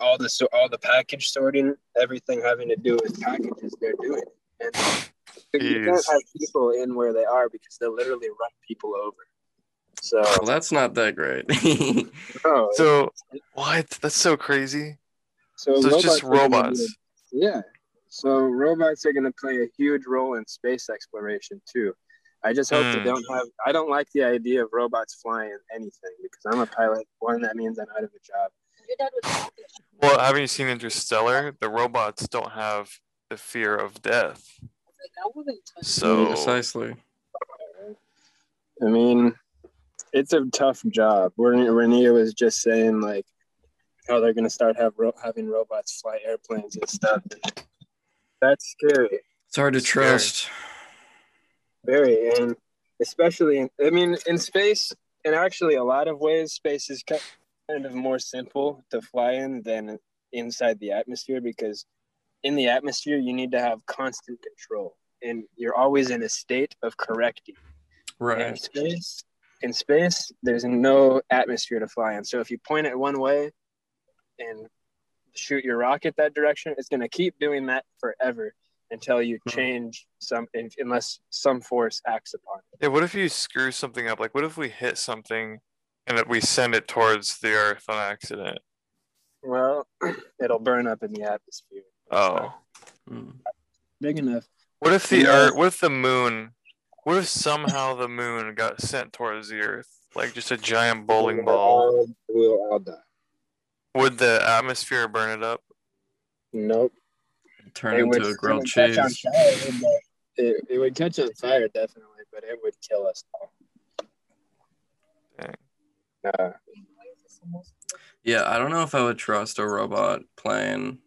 all the so all the package sorting, everything having to do with packages, they're doing. And you can't have people in where they are because they'll literally run people over. So Well, that's not that great. no, So what? That's so crazy. so, So it's just are gonna robots. yeah. So robots are going to play a huge role in space exploration too. I just hope they Hmm. don't have. I don't like the idea of robots flying anything because I'm a pilot. One, that means I'm out of a job. Your dad was Well, haven't you seen Interstellar? The robots don't have the fear of death. like, I wouldn't touch So Precisely. I mean, it's a tough job. Ren- Renia was just saying like how they're gonna start have ro- having robots fly airplanes and stuff. That's scary, It's hard to Scary. trust. very, and especially in, I mean, in space. In actually a lot of ways, space is kind of more simple to fly in than inside the atmosphere because in the atmosphere you need to have constant control, and you're always in a state of correcting. Right. In space, in space, there's no atmosphere to fly in. So if you point it one way and shoot your rocket that direction, it's going to keep doing that forever until you Hmm. change some, unless some force acts upon it. yeah, what if you screw something up? Like what if we hit something and that we send it towards the earth on accident? Well, it'll burn up in the atmosphere. Oh. Mm. Big enough. What if the Yeah. earth what if the moon what if somehow the moon got sent towards the earth? Like just a giant bowling ball. We'll all die. Would the atmosphere burn it up? Nope. Turn It into would a grilled catch on cheese. fire, It, it would catch on fire, definitely, but it would kill us all. Dang. Uh, Yeah, I don't know if I would trust a robot plane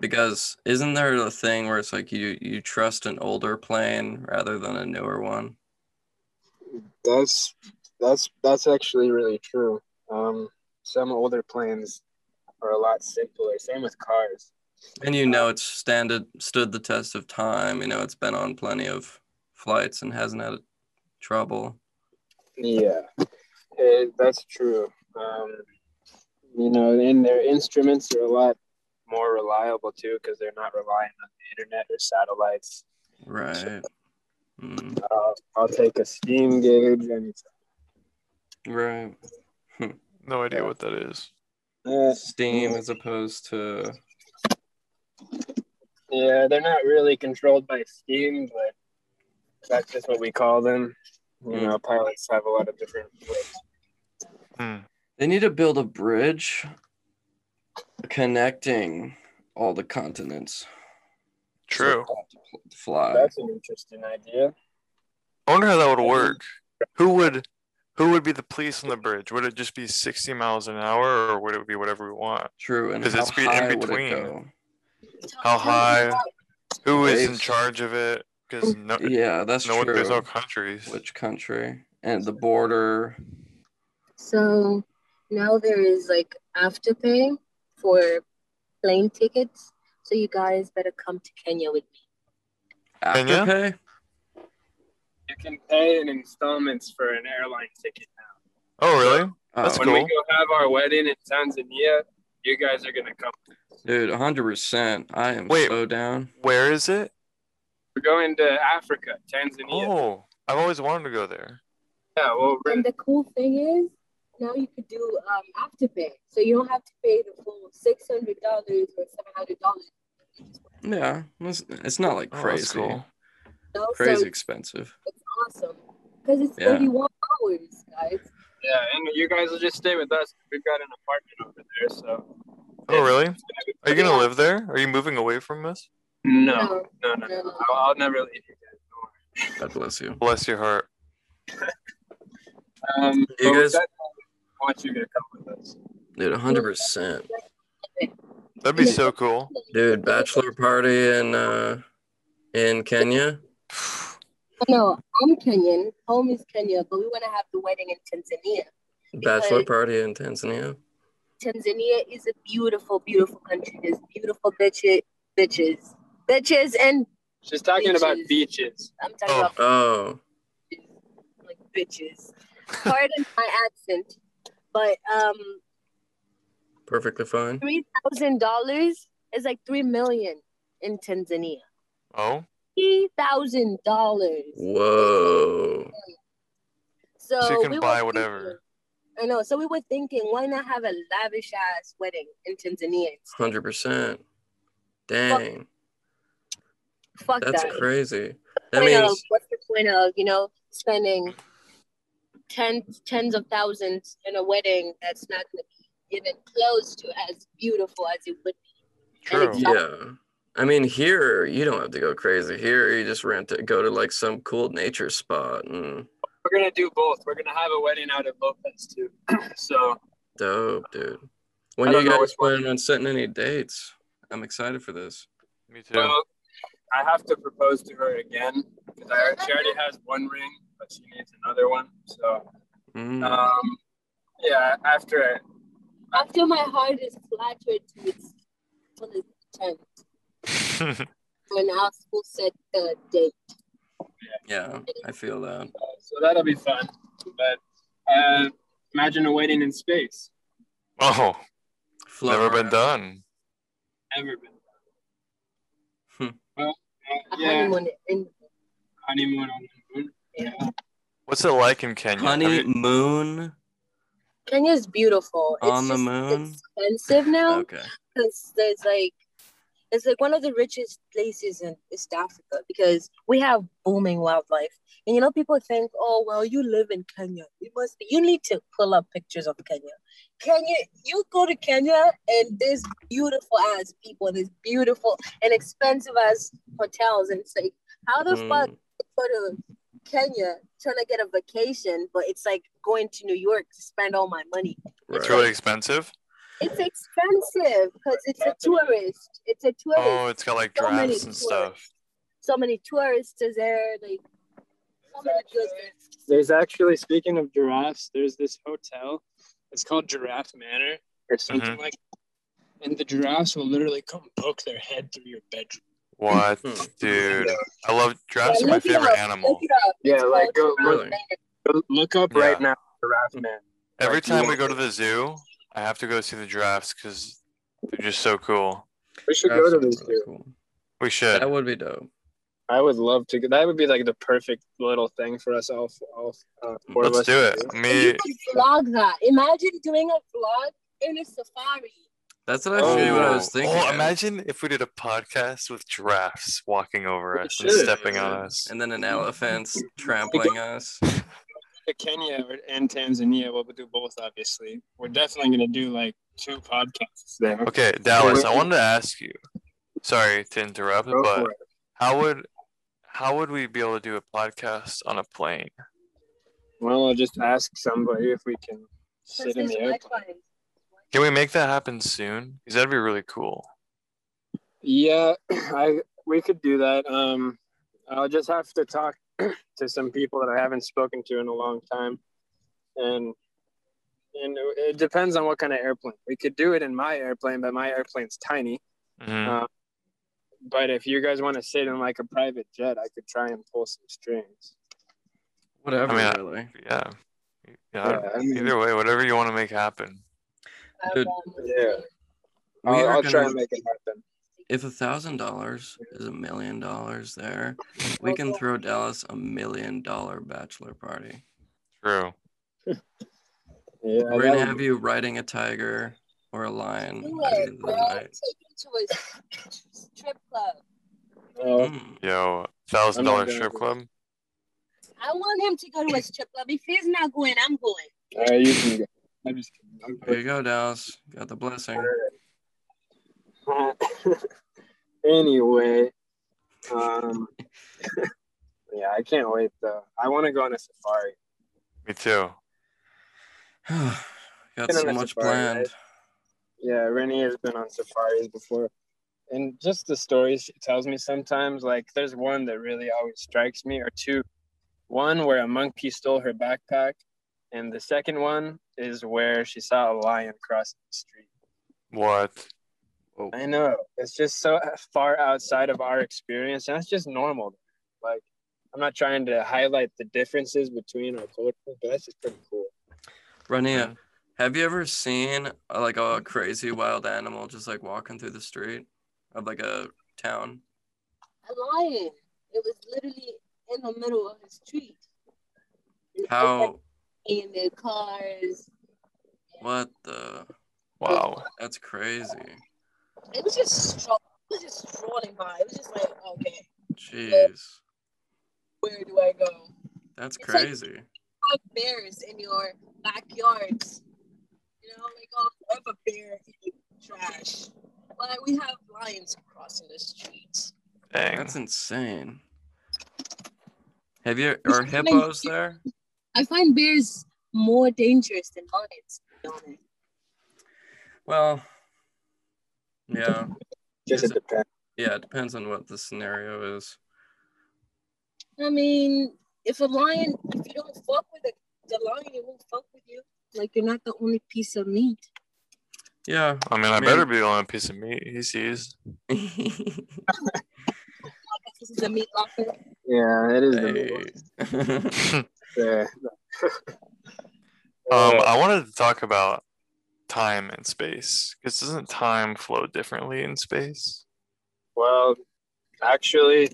because isn't there a thing where it's like you you trust an older plane rather than a newer one? That's that's that's actually really true. Um, some older planes are a lot simpler. Same with cars. And you know it's standard stood the test of time. You know it's been on plenty of flights and hasn't had trouble. Yeah, it, that's true. Um, you know, and their instruments are a lot more reliable too because they're not relying on the internet or satellites. Right. Mm, Uh, I'll take a steam gauge anytime. right. No idea Yeah. what that is. Uh, Steam as opposed to yeah, they're not really controlled by steam, but that's just what we call them. You Mm. know, pilots have a lot of different ways. Hmm. They need to build a bridge connecting all the continents. True. they to Fly. That's an interesting idea. I wonder how that would work. Who would who would be the police on the bridge? Would it just be 60 miles an hour or would it be whatever we want? True. And 'Cause how it's be in high would it between. go? How high? Who is in charge of it? Because no, Yeah, that's no one, there's no countries. Which country? And the border. So now there is like afterpay for plane tickets. So you guys better come to Kenya with me. Kenya? Afterpay? You can pay in installments for an airline ticket now. Oh, really? Oh. That's Oh, when we go have our wedding in Tanzania, you guys are gonna come. dude, 100%. I am Wait. so down. Where is it? We're going to Africa, Tanzania. Oh, I've always wanted to go there. Yeah, well, And the cool thing is now you could do um afterpay. So you don't have to pay the full six hundred dollars or seven hundred dollars. Yeah, it's, it's not like Oh, that's crazy. Crazy So expensive. it's awesome. Because it's Yeah. 31 hours, guys. yeah, and you guys will just stay with us. We've got an apartment over there, so. Oh, really? It's gonna be Are you gonna Yeah. live there? Are you moving away from us? No, No. no, no, no. No, no. I'll, I'll never leave you guys. God bless you. Bless your heart. Um, You guys- that, I want you to come with us. Dude, 100%. That'd be so cool. Dude, bachelor party in uh in Kenya. No, I'm Kenyan. Home is Kenya, but we want to have the wedding in Tanzania. Bachelor party in Tanzania. Tanzania is a beautiful, beautiful country. There's beautiful bitches, bitches, bitches, and She's talking about Beaches. beaches. I'm talking Oh. about Oh, like bitches. Pardon my accent, but um, perfectly fine. three thousand dollars is like three million in Tanzania. Oh, Three thousand dollars. Whoa. So, So you can we were buy thinking- whatever. I know. So we were thinking, why not have a lavish ass wedding in Tanzania? Hundred percent. Dang, Fuck that's that. crazy. That point of, means what's the point of you know spending tens tens of thousands in a wedding that's not going to be even close to as beautiful as it would be. true. it's- yeah. I mean, here you don't have to go crazy. Here you just rent it, go to like some cool nature spot, and We're gonna do both. We're gonna have a wedding out at Lopez too. so dope, dude. When I you guys which one. planning on setting any dates? I'm excited for this. Me too. well, I have to propose to her again because I she already has one ring, but she needs another one. So Mm. um, yeah, after it. After my heart is flattered to its fullest extent, when our school set the date. yeah, I feel that. uh, so that'll be fun. But uh, imagine a wedding in space. oh, Float never been done. Never been. Hmm. Well, uh, yeah, honeymoon in honeymoon on the moon. Yeah. What's it like in Kenya? Have you- Honeymoon Kenya is beautiful. It's on the just moon. expensive now. Okay. because there's like it's like one of the richest places in East Africa because we have booming wildlife. And you know, people think, oh well, you live in Kenya. You must you need to pull up pictures of Kenya. Kenya, you go to Kenya and there's beautiful ass people and there's beautiful and expensive ass hotels. And it's like, how the fuck Mm, go to Kenya trying to get a vacation, but it's like going to New York to spend all my money. It's really expensive. It's expensive because it's a tourist. It's a tourist. Oh, it's got like So many drafts and stuff. So many tourists is there. Like so many. There's actually, speaking of giraffes, there's this hotel. It's called Giraffe Manor or something Mhm. like And the giraffes will literally come poke their head through your bedroom. What, Hmm. dude? I love giraffes. Yeah, are my favorite up, animal. Look it up. Yeah, like, go- Giraffe Really? Go Look up Yeah. right now, Giraffe Man. Every Like, time we go to the zoo, I have to go see the giraffes because they're just so cool. We should That's go to really this zoo. cool. We should. That would be dope. I would love to. That would be like the perfect little thing for us all. all uh, four of Let's us do it. And Me, you can vlog that. Imagine doing a vlog in a safari. That's actually oh, what I was Oh, thinking. Oh, imagine if we did a podcast with giraffes walking over us and stepping on us. And then an elephant's trampling us. To Kenya and Tanzania, we'll do both. Obviously, we're definitely gonna do like two podcasts there. Okay, Dallas, I wanted to ask you. Sorry to interrupt, Go but how would how would we be able to do a podcast on a plane? Well, I'll just ask somebody if we can sit in the airplane. Can we make that happen soon? Because that'd be really cool. Yeah, I we could do that. Um, I'll just have to talk to some people that I haven't spoken to in a long time, and and it depends on what kind of airplane. We could do it in my airplane, but my airplane's tiny. Mhm. Uh, but if you guys want to sit in like a private jet, I could try and pull some strings. Whatever, I mean, I- really. yeah. Yeah. Yeah, I mean- Either way, whatever you want to make happen. Dude, Yeah, We I'll, I'll try gonna- and make it happen. If a thousand dollars is a million dollars there, we can throw Dallas a million dollar bachelor party. True. Yeah, We're gonna have you riding a tiger or a lion Do it, bro. Take him to a strip club. Oh, Mm. Yo, thousand I'm not dollar gonna strip do club. I want him to go to a strip club. If he's not going, I'm going. all right, you can go. I'm just kidding. I'm There you go, Dallas. Got the blessing. anyway, um, yeah, I can't wait though. I want to go on a safari. Me too. Got so much safari, planned. right? Yeah, Rennie has been on safaris before. And just the stories she tells me sometimes, like there's one that really always strikes me, or two. One where a monkey stole her backpack, and the second one is where she saw a lion crossing the street. What? I know. It's just so far outside of our experience, and that's just normal. Like, I'm not trying to highlight the differences between our cultures, but that's just pretty cool. Rania, have you ever seen uh, like a crazy wild animal just like walking through the street of like a town? A lion. It was literally in the middle of the street. How? In the cars. What the? Wow. That's crazy. It was just stroll- it was just strolling by. It was just like, okay, Jeez, where do I go? that's It's like- crazy. Have bears in your backyards. You know, like oh, if a bear eating trash. But we have lions crossing the streets. Dang. That's insane. Have you are hippos there? I find bears more dangerous than lions. to be honest. Well, yeah, Just it depends. yeah. It depends on what the scenario is. I mean, if a lion, if you don't fuck with it, the lion, it won't fuck with you. Like you're not the only piece of meat. Yeah. I mean, I I mean- better be the only piece of meat he sees. This is a meat locker. Yeah, it is. the Hey. Yeah. Um, I wanted to talk about time and space because doesn't time flow differently in space? Well, actually,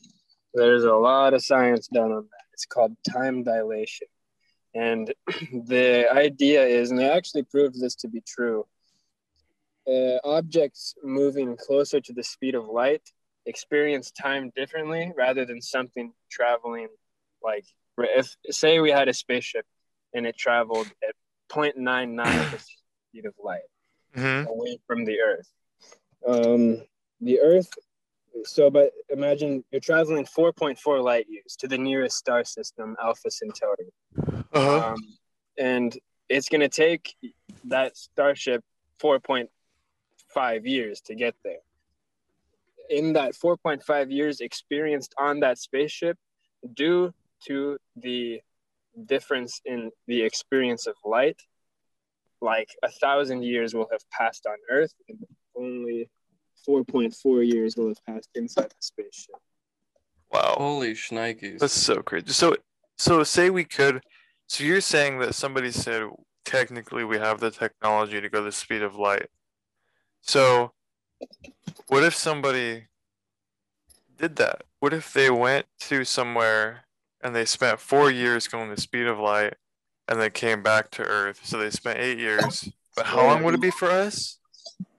there's a lot of science done on that. It's called time dilation. And the idea is, and they actually proved this to be true, uh, objects moving closer to the speed of light experience time differently rather than something traveling like if say we had a spaceship and it traveled at 0.99 speed of light hmm away from the Earth. Um, the Earth. So, but imagine you're traveling 4.4 light years to the nearest star system, Alpha Centauri, Uh-huh. um, and it's going to take that starship 4.5 years to get there. In that 4.5 years experienced on that spaceship, due to the difference in the experience of light, like a thousand years will have passed on Earth, and only 4.4 years will have passed inside the spaceship. Wow. Holy shnikes. That's so crazy. So, so say we could. So you're saying that somebody said technically we have the technology to go the speed of light. So, what if somebody did that? What if they went to somewhere and they spent four years going the speed of light, and they came back to Earth? So they spent eight years. But how long would it be for us?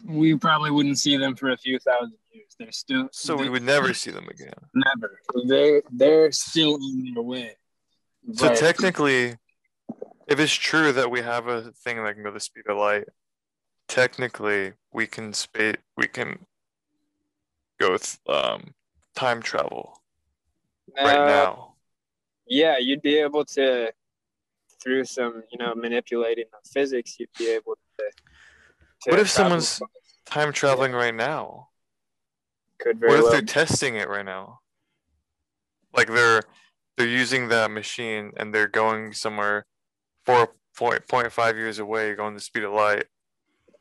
We probably wouldn't see them for a few thousand years. They're still So we would never see them again. never. They they're still on their way. So technically, if it's true that we have a thing that can go the speed of light, technically we can space we can go th- um time travel right Uh, now. Yeah, you'd be able to through some, you know, manipulating the physics, you'd be able to. to What if someone's- from- Time traveling right now. could very What if well they're testing it right now? Like they're they're using that machine and they're going somewhere four point point five years away, going the speed of light.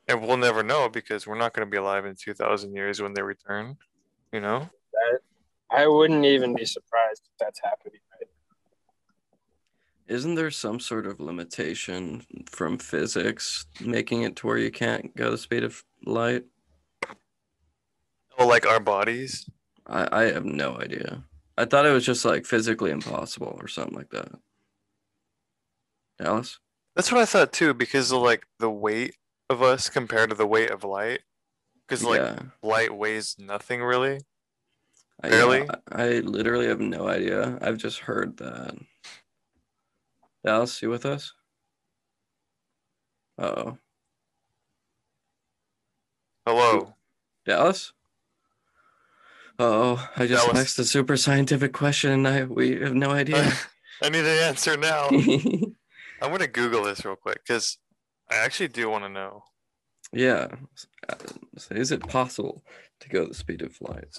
And we'll never know because we're not going to be alive in two thousand years when they return. You know? I wouldn't even be surprised if that's happening Isn't there some sort of limitation from physics making it to where you can't go the speed of light? Oh, like our bodies. I, I have no idea. I thought it was just like physically impossible or something like that. Dallas? That's what I thought too, because of like the weight of us compared to the weight of light. Because like yeah. light weighs nothing really. Barely? I, I literally have no idea. I've just heard that. Dallas, you with us? Uh oh. Hello. Dallas? Oh, I just Dallas. asked a super scientific question and I we have no idea. I need an answer now. I'm gonna Google this real quick because I actually do want to know. yeah. Uh, so is it possible to go the speed of light?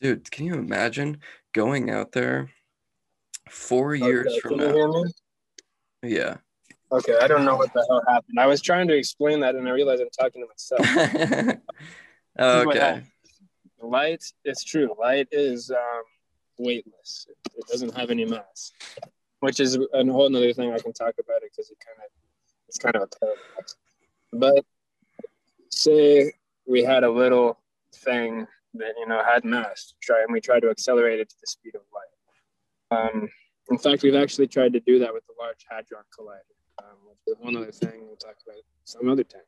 Dude, can you imagine going out there four years Okay, from now? Yeah. Okay, I don't know what the hell happened. I was trying to explain that and I realized I'm talking to myself. okay. happened. Light, it's true. Light is um, weightless. It, it doesn't have any mass, which is a whole another thing I can talk about it because it kind of it's kind of a paradox. But say we had a little thing that you know had mass, try and we tried to accelerate it to the speed of light. Um, in fact, we've actually tried to do that with the Large Hadron Collider, um, which is one other thing we'll talk about some other time.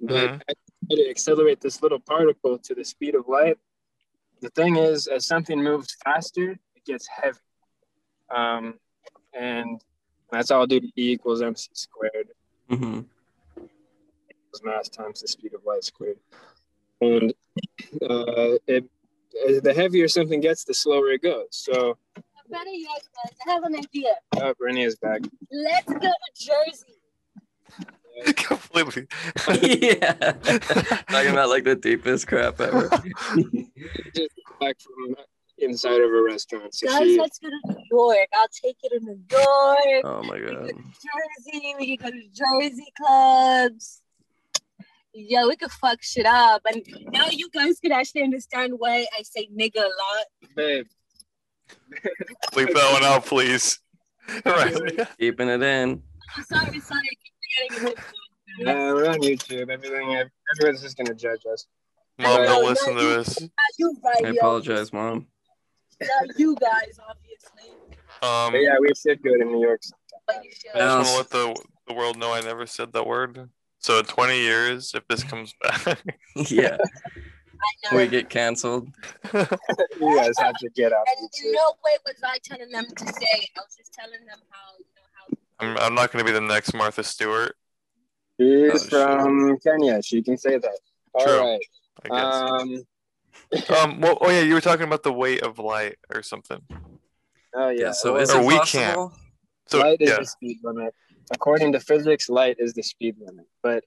But Mhm. I tried to accelerate this little particle to the speed of light. The thing is, as something moves faster, it gets heavy. Um, and that's all due to E equals mc squared hmm equals mass times the speed of light squared. And uh, it, the heavier something gets, the slower it goes. So, Better yet, guys, I have an idea. uh, Renee is back. Let's go to Jersey. Completely. yeah. Talking about like the deepest crap ever. Just back from inside of a restaurant. So Guys, she, let's go to New York. I'll take you to New York. oh my We go god. to Jersey. We can go to Jersey clubs. Yo, we could fuck shit up. And now you guys can actually understand why I say nigga a lot. babe, Leave that one out, please. Right. Keeping it in. I'm sorry, sorry. I keep forgetting it. uh, we're on YouTube. Everything, everyone's just gonna judge us. Mom, No, don't no, listen to you- this. Not you, right? I yo. apologize, mom. Not you guys, obviously. Um, But yeah, we should go in New York. But you should. I just Else. want to let the, the world know I never said that word. So in 20 years, if this comes back, yeah. I. We get canceled. you guys have to get off And in no way was I telling them to say. I was just telling them how you know how. I'm, I'm not going to be the next Martha Stewart, She's Oh, shit. from Kenya. She can say that. All True. right. Um. Um, well, oh yeah, you were talking about the weight of light or something. Oh yeah. Yeah. so is Or it we possible? can't. So light is yeah, the speed limit. According to physics, light is the speed limit. But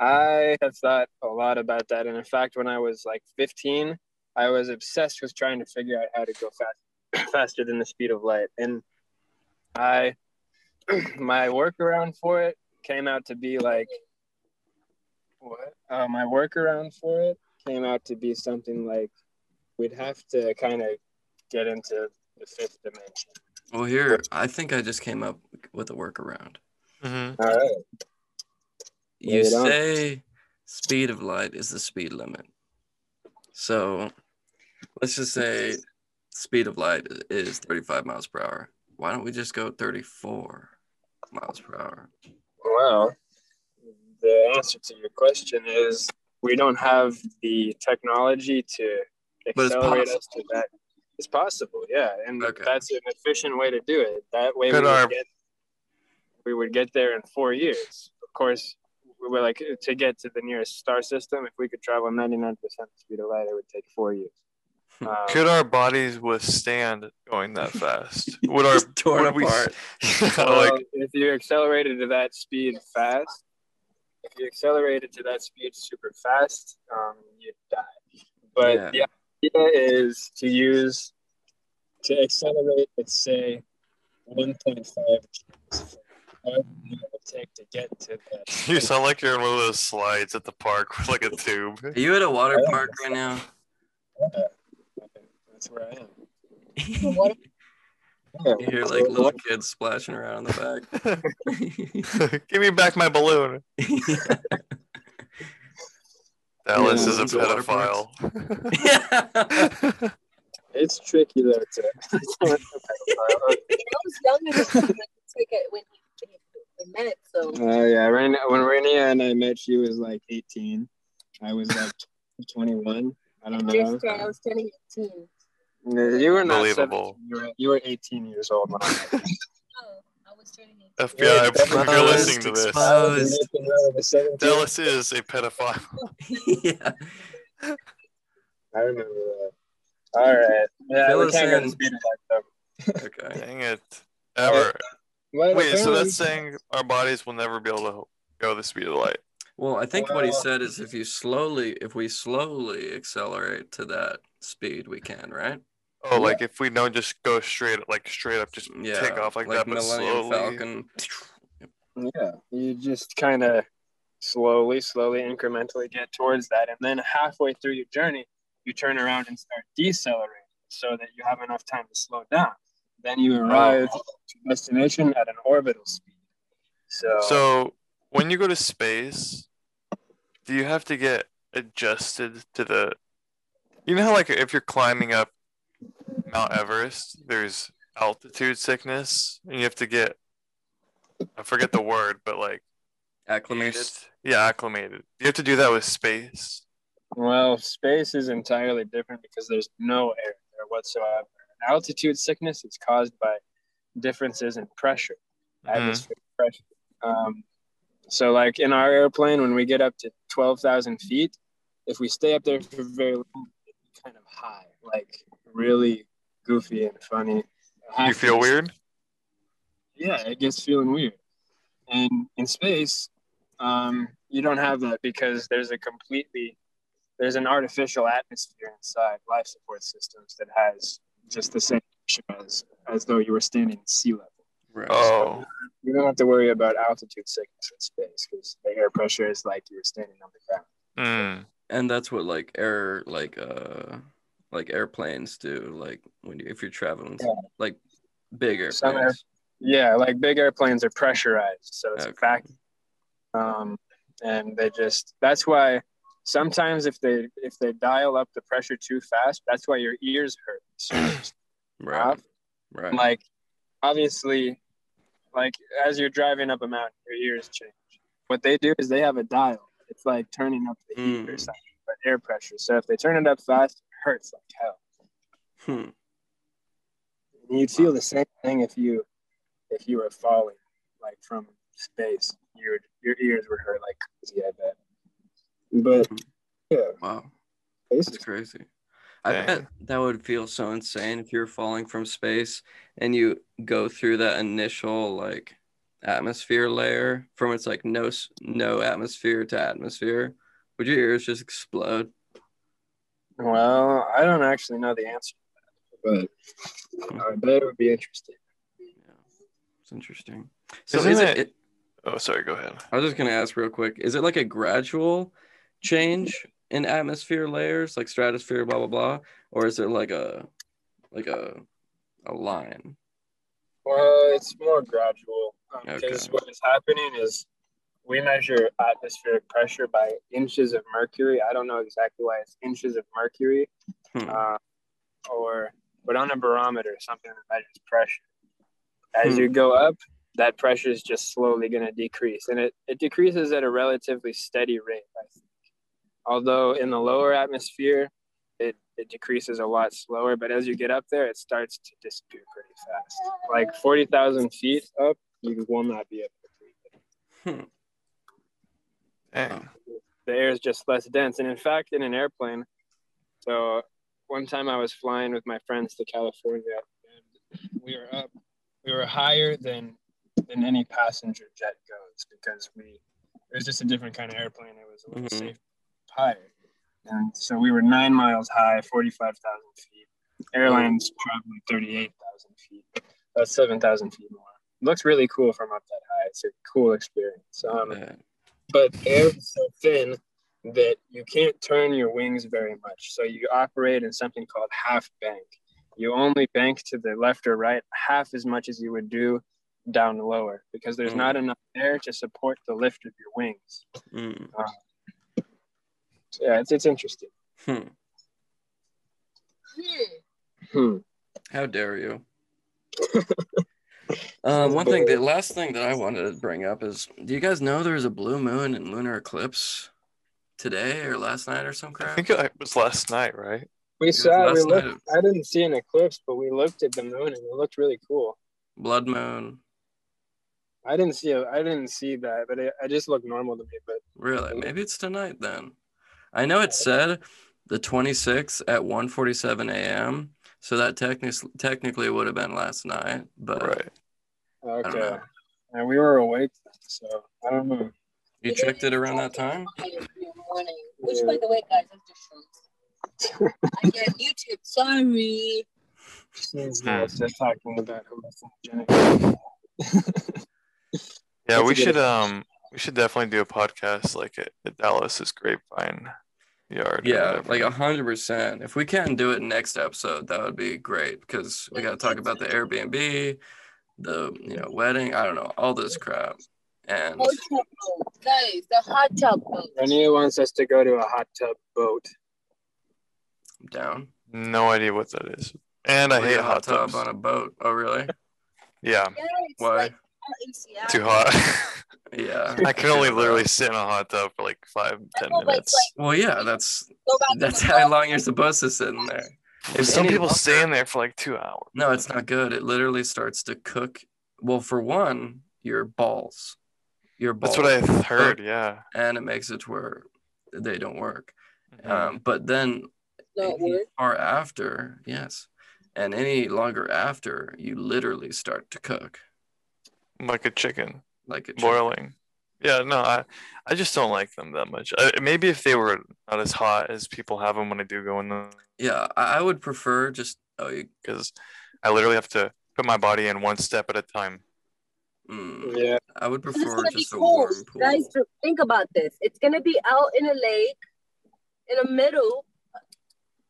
I have thought a lot about that. And in fact, when I was like 15, I was obsessed with trying to figure out how to go fast, faster than the speed of light. And I, my workaround for it came out to be like, what? Uh, my workaround for it came out to be something like we'd have to kind of get into the fifth dimension. Well, here, I think I just came up with a workaround. hmm All right. You Lay on. say speed of light is the speed limit. So let's just say speed of light is 35 miles per hour. Why don't we just go 34 miles per hour? Well, the answer to your question is we don't have the technology to it's accelerate us possible. to that. It's possible, yeah, and Okay. that's an efficient way to do it. That way, we Could would, our- get, we would get there in four years. Of course, we were like to get to the nearest star system. If we could travel ninety nine percent the speed of light, it would take four years. Um, Could our bodies withstand going that fast? Would our Just torn would we- apart. Yeah, well, like if you accelerated to that speed fast, if you accelerated to that speed super fast, um, you'd die. But Yeah. the idea is to use to accelerate, let's say, 1.5 Gs. However long it would take to get to that. you sound like you're in one of those slides at the park with like a tube. Are you at a water park right now? That's where I am. The water- Yeah. You hear like little kids splashing around in the back. Give me back my balloon. Dallas is a Balloons at pedophile. It's tricky though to. I was younger than him when it when he, we met. So Oh yeah, Ren- when Renia and I met, she was like 18. I was like 21. I don't know. just turned, I was turning 18. You were not Believable. 17. You were, you were 18 years old when I met. you. Oh, I was turning 18. FBI, Yeah, if you're exposed, listening to this, exposed. Nathan Rowe was 17. Dallas is a pedophile. yeah. I remember that. All right. Yeah, Fill we can't go in. to speed like that. Okay. Dang it. Ever. Well, Wait, so that's saying our bodies will never be able to go the speed of light. Well, I think what he said is if you slowly, if we slowly accelerate to that speed, we can, right? Oh, like if we don't just go straight, like straight up, just Yeah. take off like, that, but Millennium slowly. Falcon. Yeah, you just kind of slowly, slowly, incrementally get towards that, and then halfway through your journey, you turn around and start decelerating so that you have enough time to slow down. Then you oh. arrive to destination at an orbital speed. So, So when you go to space, do you have to get adjusted to the? You know how like if you're climbing up Mount Everest, there's altitude sickness, and you have to get. I forget the word, but like Acclimated. Yeah, acclimated. You have to do that with space. well, space is entirely different because there's no air there whatsoever. Altitude sickness is caused by differences in pressure. Mhm. atmospheric pressure. Um, so, like in our airplane, when we get up to 12,000 feet, if we stay up there for very long, it's kind of high, like really goofy and funny. You feel weird? Yeah, it gets feeling weird. And in space, um, you don't have that because there's a completely there's an artificial atmosphere inside life support systems that has just the same as as though you were standing at sea level. Right. Oh, You don't have to worry about altitude sickness in space because the air pressure is like you were standing on the ground. mm. and that's what like air like uh like airplanes do like when you if you're traveling Yeah. like big Some air- Yeah, like big airplanes are pressurized, so it's Okay. a fact. Um, and they just that's why sometimes if they if they dial up the pressure too fast, that's why your ears hurt. So right right like obviously, like as you're driving up a mountain, your ears change. What they do is they have a dial. It's like turning up the heat or Mm. something, but air pressure. So if they turn it up fast, it hurts like hell. hmm. And you'd feel the same thing if you if you were falling like from space. Your your ears would hurt like crazy, I bet. But mm-hmm. yeah, wow space that's is- crazy i Dang. bet that would feel so insane if you're falling from space and you go through that initial like atmosphere layer from its like no no atmosphere to atmosphere would your ears just explode well, I don't actually know the answer to that, but hmm. I bet it would be interesting. yeah it's interesting so Isn't is it, it- it Oh, sorry. Go ahead. I was just gonna ask real quick: Is it like a gradual change in atmosphere layers, like stratosphere, blah blah blah, or is it like a like a a line? Well, it's more gradual because Okay. what is happening is we measure atmospheric pressure by inches of mercury. I don't know exactly why it's inches of mercury, Hmm. uh, or but on a barometer, something that measures pressure. As Hmm. you go up, that pressure is just slowly going to decrease, and it, it decreases at a relatively steady rate. I think, although in the lower atmosphere, it, it decreases a lot slower. But as you get up there, it starts to disappear pretty fast. Like forty thousand feet up, you will not be able to breathe. Hmm. Dang. the air is just less dense. And in fact, in an airplane, so one time I was flying with my friends to California, and we were up, we were higher than than any passenger jet goes because we it was just a different kind of airplane. It was a little Mhm. safe higher, and so we were nine miles high, forty five thousand feet. Airlines travel at thirty eight thousand feet. That's seven thousand feet more. looks really cool from up that high. It's a cool experience. Um, but air is so thin that you can't turn your wings very much. So you operate in something called half bank. You only bank to the left or right half as much as you would do down lower because there's Mm. not enough air to support the lift of your wings. Mm. So yeah, it's, it's interesting. Hmm. Hmm. How dare you? um, one thing, the last thing that I wanted to bring up is do you guys know there's a blue moon and lunar eclipse today or last night or some crap? I think it was last night, right? We was saw. We looked, night. I didn't see an eclipse, but we looked at the moon and it looked really cool. Blood moon. I didn't see. A, I didn't see that, but it, it just looked normal to me. But Really? Maybe it's tonight then. I know it said the 26th at 1:47 a.m. So that technically technically would have been last night, but Right. okay, and we were awake, so I don't know. you checked it around that time. Morning. Which, by the way, guys, that's just I get YouTube. Sorry. She's Hmm. just talking about hallucinogenic. Yeah, That's we a good should um we should definitely do a podcast like at, at Dallas's grapevine yard. Yeah, like a hundred percent. If we can do it next episode, that would be great because we got to talk about the Airbnb, the you know wedding. I don't know all this crap, and Hot tub boat. Guys, the hot tub boat. Rania wants us to go to a hot tub boat. I'm down. no idea what that is. And I Like hate a hot tub on a boat. Oh really? Yeah, Yeah, Why? like out in Seattle. Too hot. Yeah. I can only literally sit in a hot tub for like five, ten know, minutes. it's Well, yeah. That's Go back to that's how long you're supposed to sit in there. If Some people longer- stay in there for like two hours. No, it's not good. It literally starts to cook. Well, for one, your balls. Your balls. That's what I cook, heard. Yeah. And it makes it to where they don't work. Mhm. Um, but then Not any work. far after, yes, and any longer after, you literally start to cook like a chicken like a chicken. boiling. Yeah, no, I, I just don't like them that much. I, maybe if they were not as hot as people have them when I do go in them, Yeah, I, I would prefer just oh, you, because I literally have to put my body in one step at a time. mm, Yeah, I would prefer gonna be just a cold. warm pool. Guys, think about this. It's gonna be out in a lake, in the middle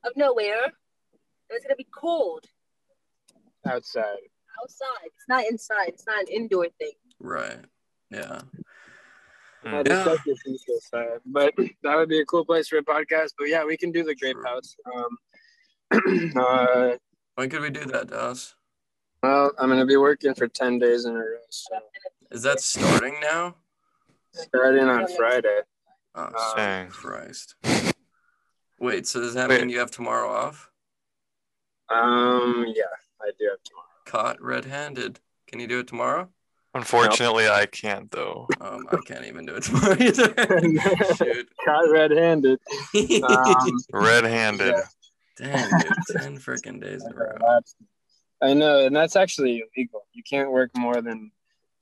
of nowhere, and it's gonna be cold outside. Outside. It's not inside. It's not an indoor thing. Right. Yeah. I. Yeah. like side, but that would be a cool place for a podcast. But yeah, we can do the grape Sure. house. Um, uh, When could we do that, Dallas? well, I'm gonna be working for ten days in a row, so Is that starting now? starting on Friday. Oh, Dang. Christ. Wait, so does that Wait. mean you have tomorrow off? Um, yeah, I do have tomorrow. Caught red-handed. Can you do it tomorrow? Unfortunately, I can't though. Um, I can't even do it tomorrow either. Shoot. Caught red-handed. Um, Red-handed. Dang, dude, ten freaking days in a row. I know, and that's actually illegal. You can't work more than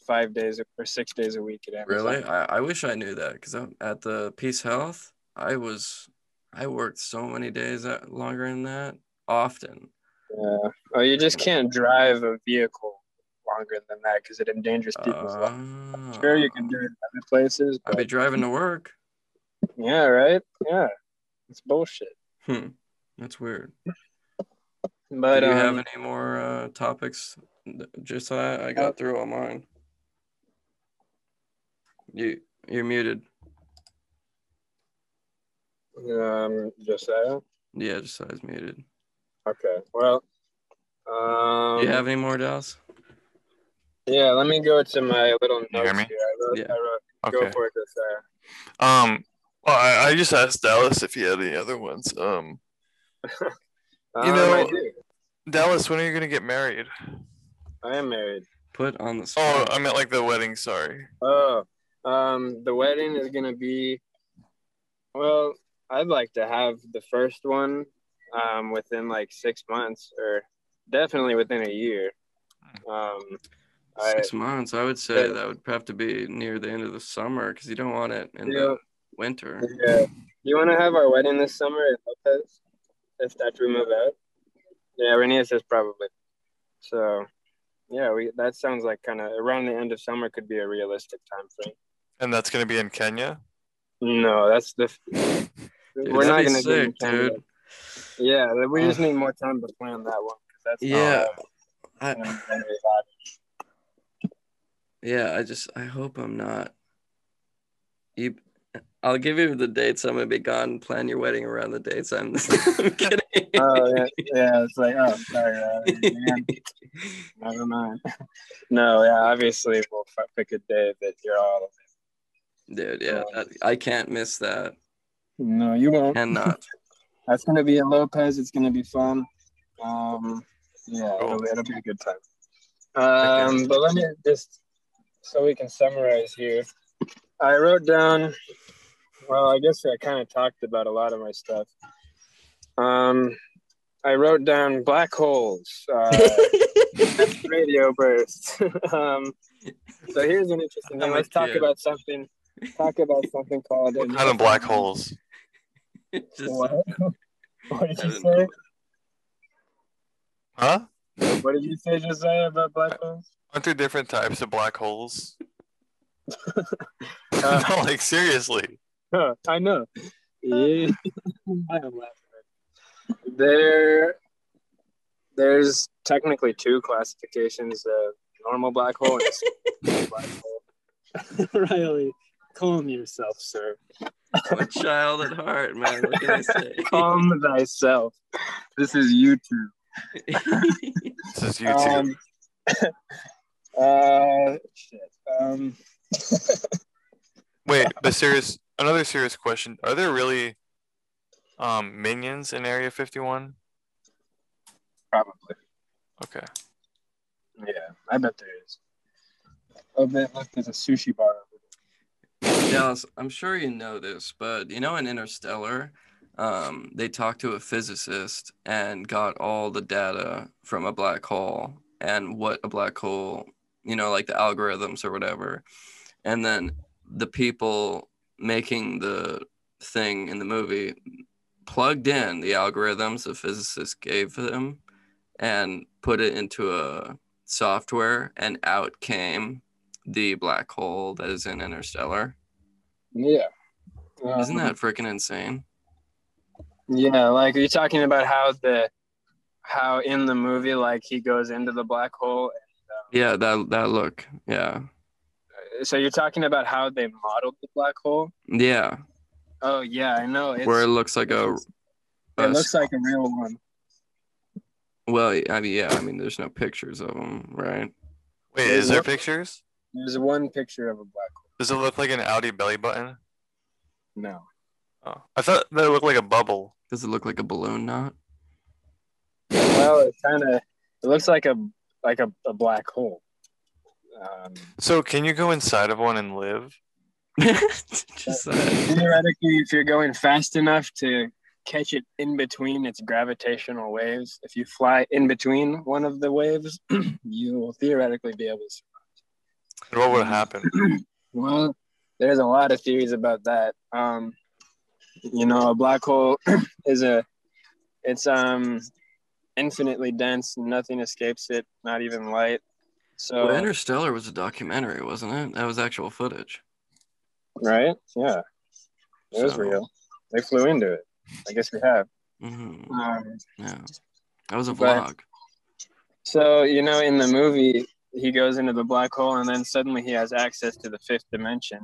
five days or six days a week at Amazon. Really? I, I wish I knew that because at the PeaceHealth, I was, I worked so many days longer than that, often. Yeah. Oh, you just can't drive a vehicle longer than that because it endangers people's lives. Uh, Sure, you can do it in other places, I'd be driving to work. yeah, right? Yeah, it's bullshit. Hmm. That's weird. But Do you um, have any more uh, topics? Just so I, I got through all mine. You you're muted. um, just that. Yeah, was muted. Okay. Well, um, Do you have any more, Dallas? yeah. Let me go to my little notes You hear me? here. I wrote, Yeah. I wrote, Okay. Go for it, Josiah. Um. Well, I, I just asked Dallas if he had any other ones. Um, Um, know- I. Dallas, when are you gonna get married? I am married. Put on the Oh. I meant like the wedding. Sorry. Oh, um, the wedding is gonna be. Well, I'd like to have the first one um, within like six months or definitely within a year. Um, I, Six months, I would say Yeah. that would have to be near the end of the summer because you don't want it in Yeah. the winter. yeah. You want to have our wedding this summer at Lopez? If that's we move out? Yeah, Renee says probably. So, yeah, we that sounds like kind of around the end of summer could be a realistic time frame. And that's gonna be in Kenya. No, that's the. Dude, we're not that'd be gonna do it in sick, Canada. dude. Yeah, we just need more time to plan that one. That's not, Yeah, uh, I, gonna be very hot. yeah. I just I hope I'm not. You, I'll give you the dates I'm gonna be gone. Plan your wedding around the dates. I'm, I'm kidding. Oh yeah, yeah. It's like, oh, sorry, uh, man. Never mind. No, yeah, obviously we'll f- pick a day that you're all. Dude, yeah, that, I can't miss that. No, you won't. Cannot. That's gonna be at Lopez. It's gonna be fun. Um, yeah, it'll, it'll be a good time. Um, but let me just so we can summarize here. I wrote down. Well, I guess I kind of talked about a lot of my stuff. Um, I wrote down black holes, uh, radio bursts. um, so here's an interesting thing. Let's talk about something. Talk about something called. What kind of black holes? Just, What? What did you say? know. Huh? What did you say, Josiah, about black holes? Aren't there different types of black holes? Uh, no, like seriously. Huh, I know. Yeah. I am laughing. There, there's technically two classifications: of normal black hole and a super black hole. Riley, calm yourself, sir. I'm a child at heart, man. What can I say? Calm thyself. This is YouTube. This is YouTube. Um, uh, shit. Um, Wait, but serious. Another serious question: Are there really um minions in Area 51? probably. Okay. Yeah, I bet there is. Oh, man, look, there's a sushi bar over there. Dallas, I'm sure you know this, but you know in Interstellar, um, they talked to a physicist and got all the data from a black hole and what a black hole, you know, like the algorithms or whatever. And then the people making the thing in the movie plugged in the algorithms the physicist gave them and put it into a software and out came the black hole that is in Interstellar. Yeah. Isn't Um, that freaking insane? Yeah, like are you talking about how the how in the movie like he goes into the black hole? Yeah, that that look. Yeah. So you're talking about how they modeled the black hole? Yeah. Oh yeah, I know. It's, Where it looks like a, it looks like a real one. well, I mean, yeah, I mean, there's no pictures of them, right? Wait, is there pictures? There's one picture of a black hole. Does it look like an outie belly button? No. Oh, I thought that it looked like a bubble. Does it look like a balloon knot? Well, it kind of it looks like a like a, a black hole. Um, So can you go inside of one and live? Just that. theoretically, if you're going fast enough to catch it in between its gravitational waves, if you fly in between one of the waves, you will theoretically be able to And what would happen? Well, there's a lot of theories about that. Um, you know, a black hole is a, it's um, infinitely dense. Nothing escapes it, not even light. So, Well, Interstellar was a documentary, wasn't it? That was actual footage. right? Yeah, it was real. They flew into it. I guess we have. hmm Um, Yeah. That was a But- vlog. so you know, in the movie, he goes into the black hole, and then suddenly he has access to the fifth dimension.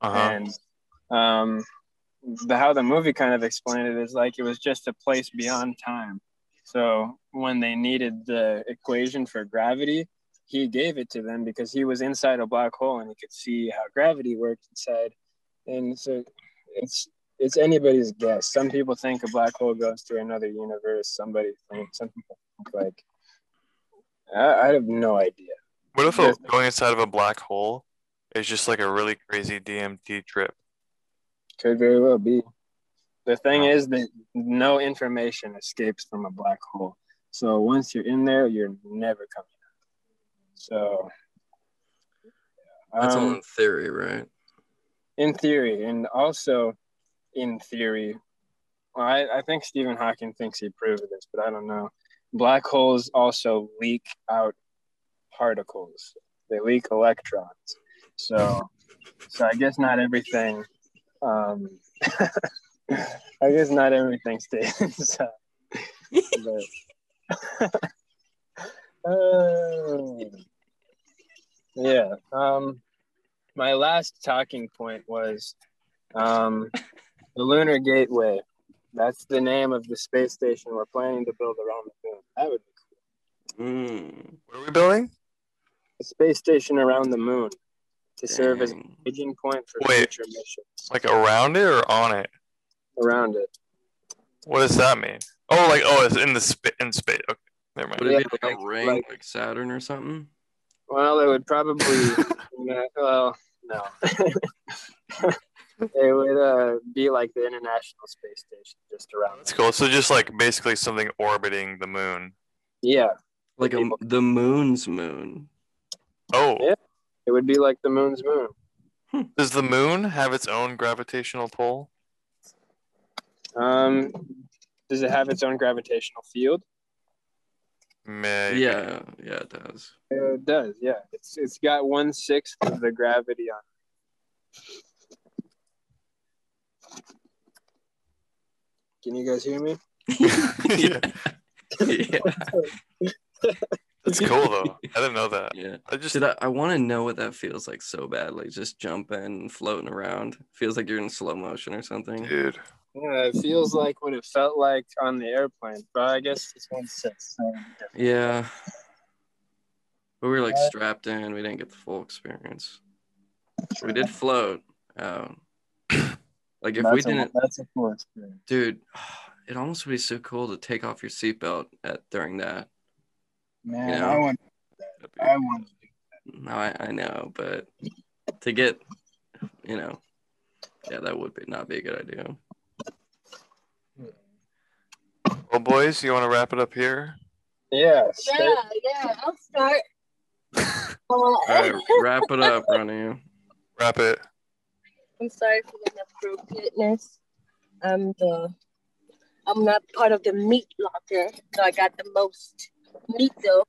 Uh-huh. and um, the how the movie kind of explained it is like it was just a place beyond time. So when they needed the equation for gravity, he gave it to them because he was inside a black hole and he could see how gravity worked inside. And so it's it's anybody's guess. Some people think a black hole goes to another universe. Somebody think some people think like I, I have no idea. What if a, going inside of a black hole is just like a really crazy DMT trip? Could very well be. The thing is that no information escapes from a black hole. So once you're in there, you're never coming out. So That's all um, in theory, right? in theory, and also in theory, well, I, I think Stephen Hawking thinks he proved this, but I don't know. Black holes also leak out particles. They leak electrons. So, so I guess not everything. Um, I guess not everything stays inside. But, uh, yeah. Um, my last talking point was um, the Lunar Gateway. That's the name of the space station we're planning to build around the moon. That would be cool. Mm, What are we building? A space station around the moon to serve as a dang. staging point for Wait. future missions Like around it or on it? around it. What does that mean? Oh, like oh, it's in the spa- in space. Okay, never mind. Would it be Yeah, like a ring, like- like Saturn or something? Well, it would probably, well, no. it would uh, be like the International Space Station just around. That's cool. So just like basically something orbiting the moon. Yeah, Like a, the moon's moon. Oh, Yeah. it would be like the moon's moon. does the moon have its own gravitational pull? Um, does it have its own gravitational field? Maybe. Yeah, yeah, it does. It does. Yeah, it's it's got one sixth of the gravity on. It. Can you guys hear me? yeah. yeah. That's cool though. I didn't know that. Yeah. I just Dude, I, I want to know what that feels like so badly. Just jumping and floating around. Feels like you're in slow motion or something. dude. Yeah, it feels like what it felt like on the airplane, but I guess it's one sixth. So Yeah. But we were like strapped in. We didn't get the full experience. We did float. Um, like if we that's a, didn't, that's a cool experience. dude, it almost would be so cool to take off your seatbelt at during that. Man, Yeah. I want, That'd be- I want. That. No, I, I know, but to get, you know, yeah, that would be not be a good idea. Well, boys, you want to wrap it up here? Yeah, Yeah, yeah, I'll start. All Uh, wrap it up, Ronnie. Wrap it. I'm sorry for the inappropriateness. I'm the I'm not part of the meat locker, so I got the most meat though.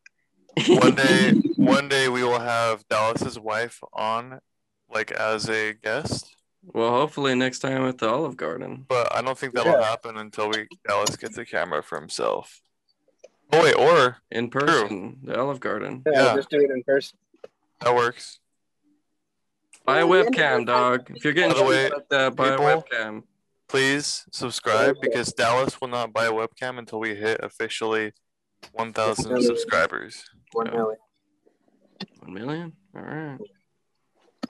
One day, one day we will have Dallas's wife on, like as a guest. Well, hopefully next time at the Olive Garden. But I don't think that'll Yeah. happen until we Dallas gets a camera for himself. Oh wait, or In person, the Olive Garden. Yeah, Yeah. just do it in person. that works. Buy a webcam, dog. If you're getting By the way, shit like that, buy a webcam. Please subscribe because Dallas will not buy a webcam until we hit officially 1,000 subscribers. One Yeah. million. One million? All right.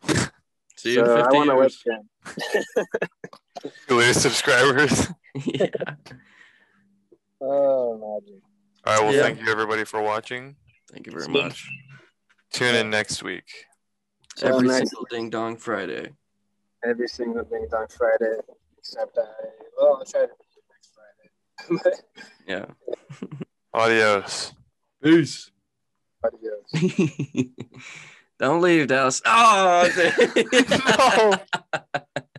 See you So in I 50 want a years. webcam. To lose subscribers. yeah. Oh, magic. All right. Well, Yeah. thank you everybody for watching. Thank you very much. Tune in next week. So Every next- single Ding Dong Friday. Every single thing's dong Friday, except I. Well, I'll try to do it next Friday. Yeah. Adios. Peace. Adios. Don't leave, Dallas. Oh, No.